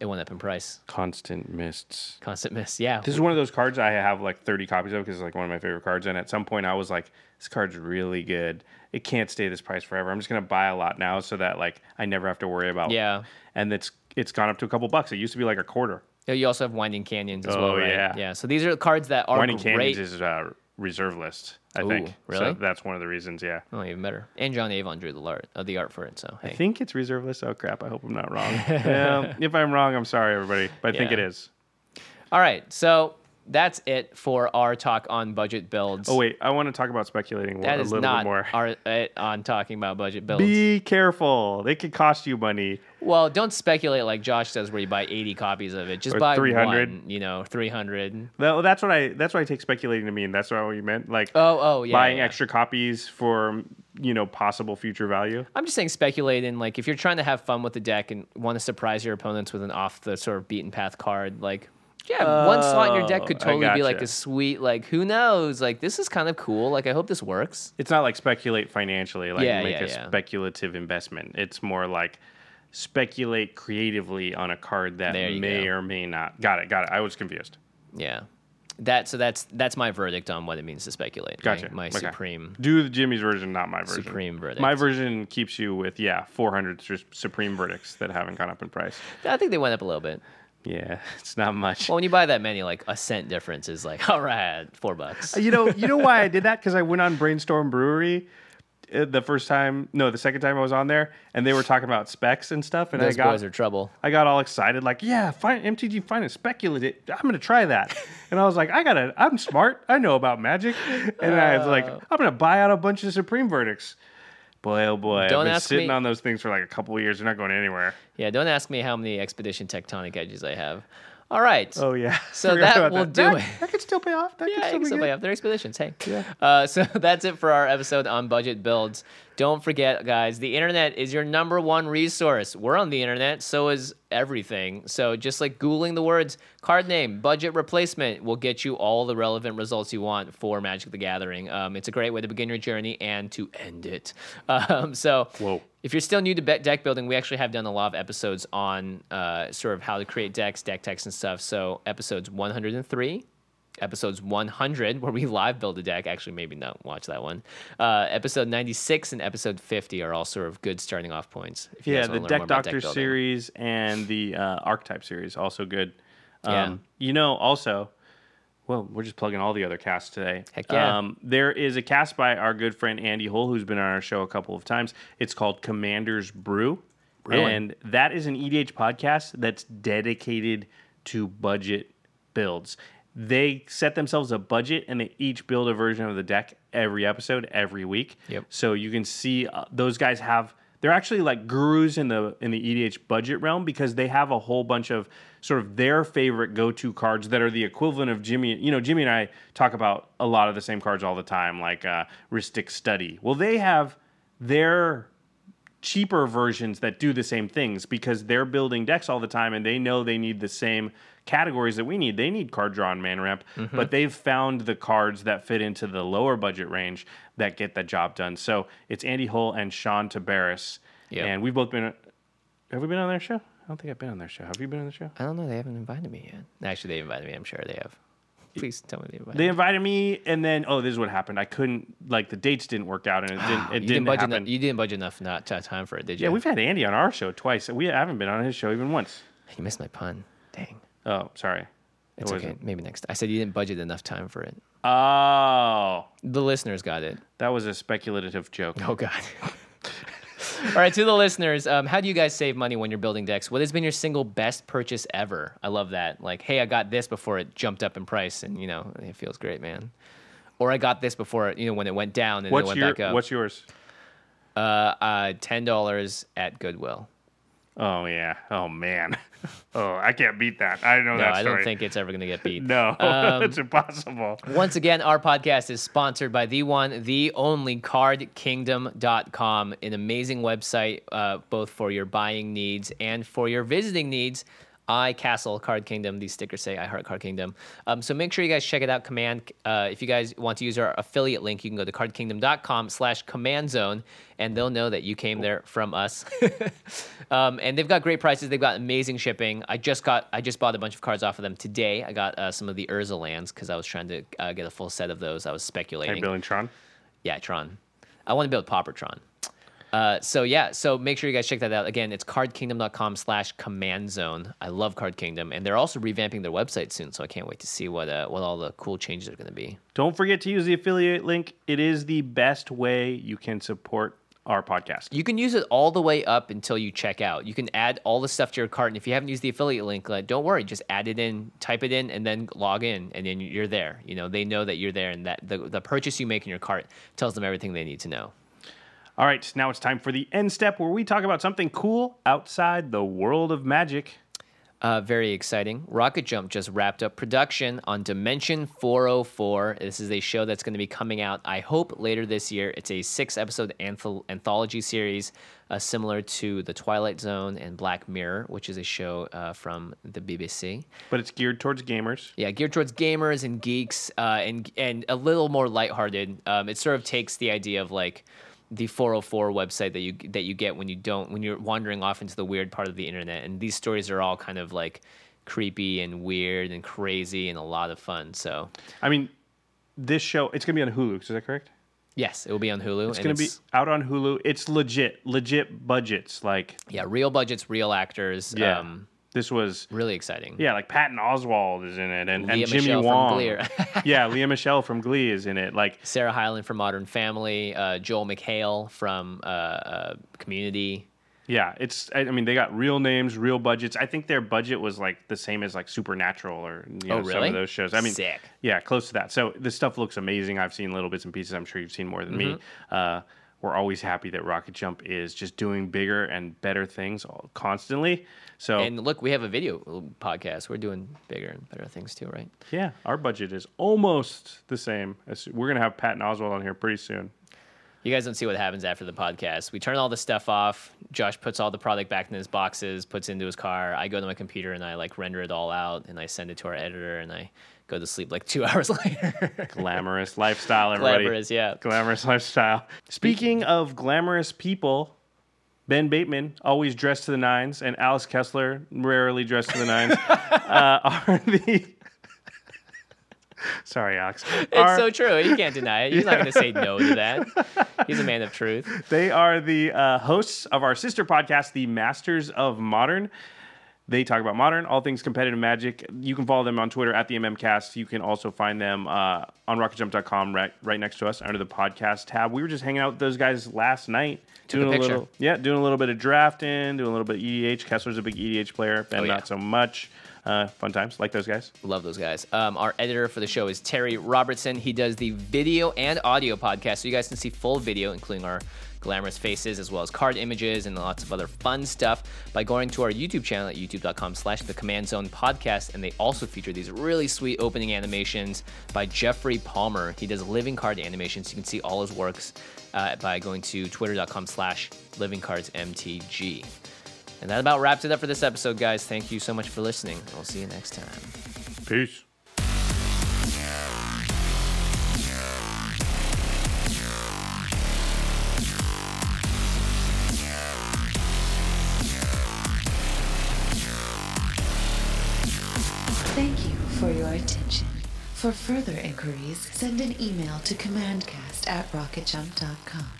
it went up in price. Constant mists. Constant miss, yeah. This is one of those cards I have like 30 copies of because it's like one of my favorite cards. And at some point, I was like, this card's really good. It can't stay this price forever. I'm just gonna buy a lot now so that like I never have to worry about. Yeah. And it's it's gone up to a couple bucks. It used to be like a quarter. You also have Winding Canyons as Oh, well, right? yeah. Yeah. So these are cards that are Winding great. Canyons is a reserve list. I Ooh, think. really? So that's one of the reasons. Yeah. Oh, even better. And John Avon drew the art, uh, the art for it. So hey, I think it's reserve list. Oh crap! I hope I'm not wrong. yeah, if I'm wrong, I'm sorry, everybody. But I think it is. all right. So that's it for our talk on budget builds. Oh wait, I want to talk about speculating that a is little not bit more. our on talking about budget builds. Be careful. They could cost you money. well, don't speculate like Josh says, where you buy 80 copies of it. Just Or buy 300. You know, 300. Well, that's what I that's what I take speculating to mean. That's what you meant. Like Oh, oh, yeah. buying yeah. extra copies for you know possible future value. I'm just saying speculating. Like if you're trying to have fun with the deck and want to surprise your opponents with an off the sort of beaten path card, like yeah, one slot in your deck could Oh, totally be like a sweet like who knows like this is kind of cool. Like I hope this works. It's not like speculate financially, like Yeah, make yeah, a yeah. speculative investment. It's more like speculate creatively on a card that may go. or may not. Got it. Got it. I was confused. Yeah. That so that's that's my verdict on what it means to speculate. Gotcha. My, my Okay. supreme. Do the Jimmy's version, not my version. Supreme verdict. My version keeps you with yeah, 400 supreme verdicts that haven't gone up in price. I think they went up a little bit. Yeah, it's not much. Well, when you buy that many, like a cent difference is like, all right, four bucks. you know, you know why I did that? Because I went on Brainstorm Brewery uh, the first time, no, the second time I was on there, and they were talking about specs and stuff, and Those I got boys are trouble. I got all excited, like, yeah, fine, MTG Finance speculative. I'm gonna try that, and I was like, I gotta, I'm smart, I know about magic, and I was like, Uh. I'm gonna buy out a bunch of Supreme verdicts. Boy, oh boy, Don't I've been ask sitting me- on those things for like a couple of years. They're not going anywhere. Yeah, don't ask me how many expedition tectonic edges I have. All right. Oh yeah. So that will do that. it. That could still pay off. That could Yeah, still pay off. they have their expeditions. Hey. Uh, so that's it for our episode on budget builds. Don't forget, guys, the internet is your number one resource. We're on the internet, so is everything. So just like Googling the words card name, budget replacement will get you all the relevant results you want for Magic the Gathering. Um, it's a great way to begin your journey and to end it. Um, so Whoa. if you're still new to deck building, we actually have done a lot of episodes on uh, sort of how to create decks, deck techs, and stuff. So episodes 103, episodes 100, where we live build a deck. Actually, maybe not watch that one. Uh, episode 96 and episode 50 are all sort of good starting off points. Yeah, the Deck Doctor building. series and the uh, Archetype series also good. Um, Yeah. You know, also, well, we're just plugging all the other casts today. Heck yeah. Um, there is a cast by our good friend Andy Hull, who's been on our show a couple of times. It's called Commander's Brew, and that is an EDH podcast that's dedicated to budget builds. They set themselves a budget and they each build a version of the deck every episode, every week. Yep. So you can see uh, those guys have they're actually like gurus in the in the EDH budget realm because they have a whole bunch of sort of their favorite go-to cards that are the equivalent of Jimmy. You know, Jimmy and I talk about a lot of the same cards all the time, like uh, Rhystic Study. Well, they have their cheaper versions that do the same things because they're building decks all the time and they know they need the same categories that we need. They need card draw and man ramp, Mm-hmm. but they've found the cards that fit into the lower budget range that get the job done. So it's Andy Hull and Sean Tabaris. Yep. And we've both been. Have we been on their show? I don't think I've been on their show. Have you been on the show? I don't know. They haven't invited me yet. Actually, they invited me. I'm sure they have. Please tell me they invited They invited me, and then oh, this is what happened. I couldn't like the dates didn't work out, and it didn't. It You didn't, didn't, budget happen. enough, you didn't budget enough not to have time for it, did you? yeah, we've had Andy on our show twice. We haven't been on his show even once. You missed my pun. Dang. Oh, sorry. It It's okay. Maybe next. I said you didn't budget enough time for it. Oh, The listeners got it. that was a speculative joke. Oh God. All right, to the listeners, um, how do you guys save money when you're building decks? What has been your single best purchase ever? I love that. Like, hey, I got this before it jumped up in price, and you know, it feels great, man. Or I got this before it, you know, when it went down and then it went your back up. What's yours? uh, uh, ten dollars at Goodwill. Oh yeah. Oh man. Oh, I can't beat that. I know No, that I don't think it's ever gonna get beat. No, Um, it's impossible. Once again, our podcast is sponsored by the one, the only cardkingdom.com, an amazing website uh, both for your buying needs and for your visiting needs. I Castle Card Kingdom. These stickers say I Heart Card Kingdom. Um, so make sure you guys check it out. Command. Uh, if you guys want to use our affiliate link, you can go to cardkingdom.com/slash command zone, and they'll know that you came there from us. um, and they've got great prices. They've got amazing shipping. I just got. I just bought a bunch of cards off of them today. I got uh, some of the Urza lands because I was trying to uh, get a full set of those. I was speculating. Hey, Billy Tron. Yeah, Tron. I want to build Pauper Tron. Uh, so yeah, so make sure you guys check that out. Again, it's cardkingdom.com slash command zone. I love Card Kingdom. And they're also revamping their website soon, so I can't wait to see what uh, what all the cool changes are gonna be. Don't forget to use the affiliate link. It is the best way you can support our podcast. You can use it all the way up until you check out. You can add all the stuff to your cart, and if you haven't used the affiliate link, like, don't worry, just add it in, type it in, and then log in, and then you're there. You know, they know that you're there, and that the, the purchase you make in your cart tells them everything they need to know. All right, now it's time for the end step where we talk about something cool outside the world of magic. Uh, very exciting. Rocket Jump just wrapped up production on Dimension 404. This is a show that's going to be coming out, I hope, later this year. It's a six episode anth- anthology series uh, similar to The Twilight Zone and Black Mirror, which is a show uh, from the BBC. But it's geared towards gamers. Yeah, geared towards gamers and geeks uh, and, and a little more lighthearted. Um, it sort of takes the idea of like, the 404 website that you that you get when you don't when you're wandering off into the weird part of the internet and these stories are all kind of like creepy and weird and crazy and a lot of fun so I mean, this show it's gonna be on Hulu. Is that correct? yes it will be on hulu It's gonna be out on Hulu. It's legit, legit budgets. Like yeah real budgets real actors yeah, um this was really exciting yeah, like Patton Oswalt is in it, and, and Jimmy Michele from Wong. Glee. yeah, Lea Michele from Glee is in it. Like sarah hyland from modern family uh, joel mchale from uh, uh, community yeah, it's. I I mean, they got real names, real budgets. I think their budget was like the same as like Supernatural or you know, Oh, some of those shows. I mean, Sick. yeah, close to that. So this stuff looks amazing. I've seen little bits and pieces. I'm sure you've seen more than me. Mm-hmm. Uh, we're always happy that Rocket Jump is just doing bigger and better things all, constantly. So and look we have a video uh, podcast we're doing bigger and better things too right yeah, our budget is almost the same. As, we're gonna have Patton Oswalt on here pretty soon. You guys don't see what happens after the podcast. We turn all the stuff off. Josh puts all the product back in his boxes, puts it into his car. I go to my computer and I like render it all out and I send it to our editor and I go to sleep like two hours later. Glamorous lifestyle, everybody. Glamorous, yeah. Glamorous lifestyle. Speaking of glamorous people, Ben Bateman, always dressed to the nines, and Alex Kessler, rarely dressed to the nines, uh, are the. Sorry, Alex. It's Are- so true. You can't deny it. He's not going to say no to that. He's a man of truth. They are the uh, hosts of our sister podcast, The Masters of Modern. They talk about modern, all things competitive magic. You can follow them on Twitter at the MMCast. You can also find them uh, on rocketjump.com right, right next to us under the podcast tab. We were just hanging out with those guys last night. Took a doing little, yeah, doing a little bit of drafting, doing a little bit of EDH. Kessler's a big EDH player, Ben Oh, yeah. not so much. Uh, fun times, like those guys. Love those guys. Um, our editor for the show is Terry Robertson. He does the video and audio podcast, so you guys can see full video, including our glamorous faces, as well as card images and lots of other fun stuff by going to our YouTube channel at youtube.com slash the Command Zone Podcast. And they also feature these really sweet opening animations by Jeffrey Palmer. He does living card animations. You can see all his works uh, by going to twitter.com slash living cards MTG. And that about wraps it up for this episode, guys. Thank you so much for listening. We'll see you next time. Peace. Thank you for your attention. For further inquiries, send an email to commandcast at rocketjump.com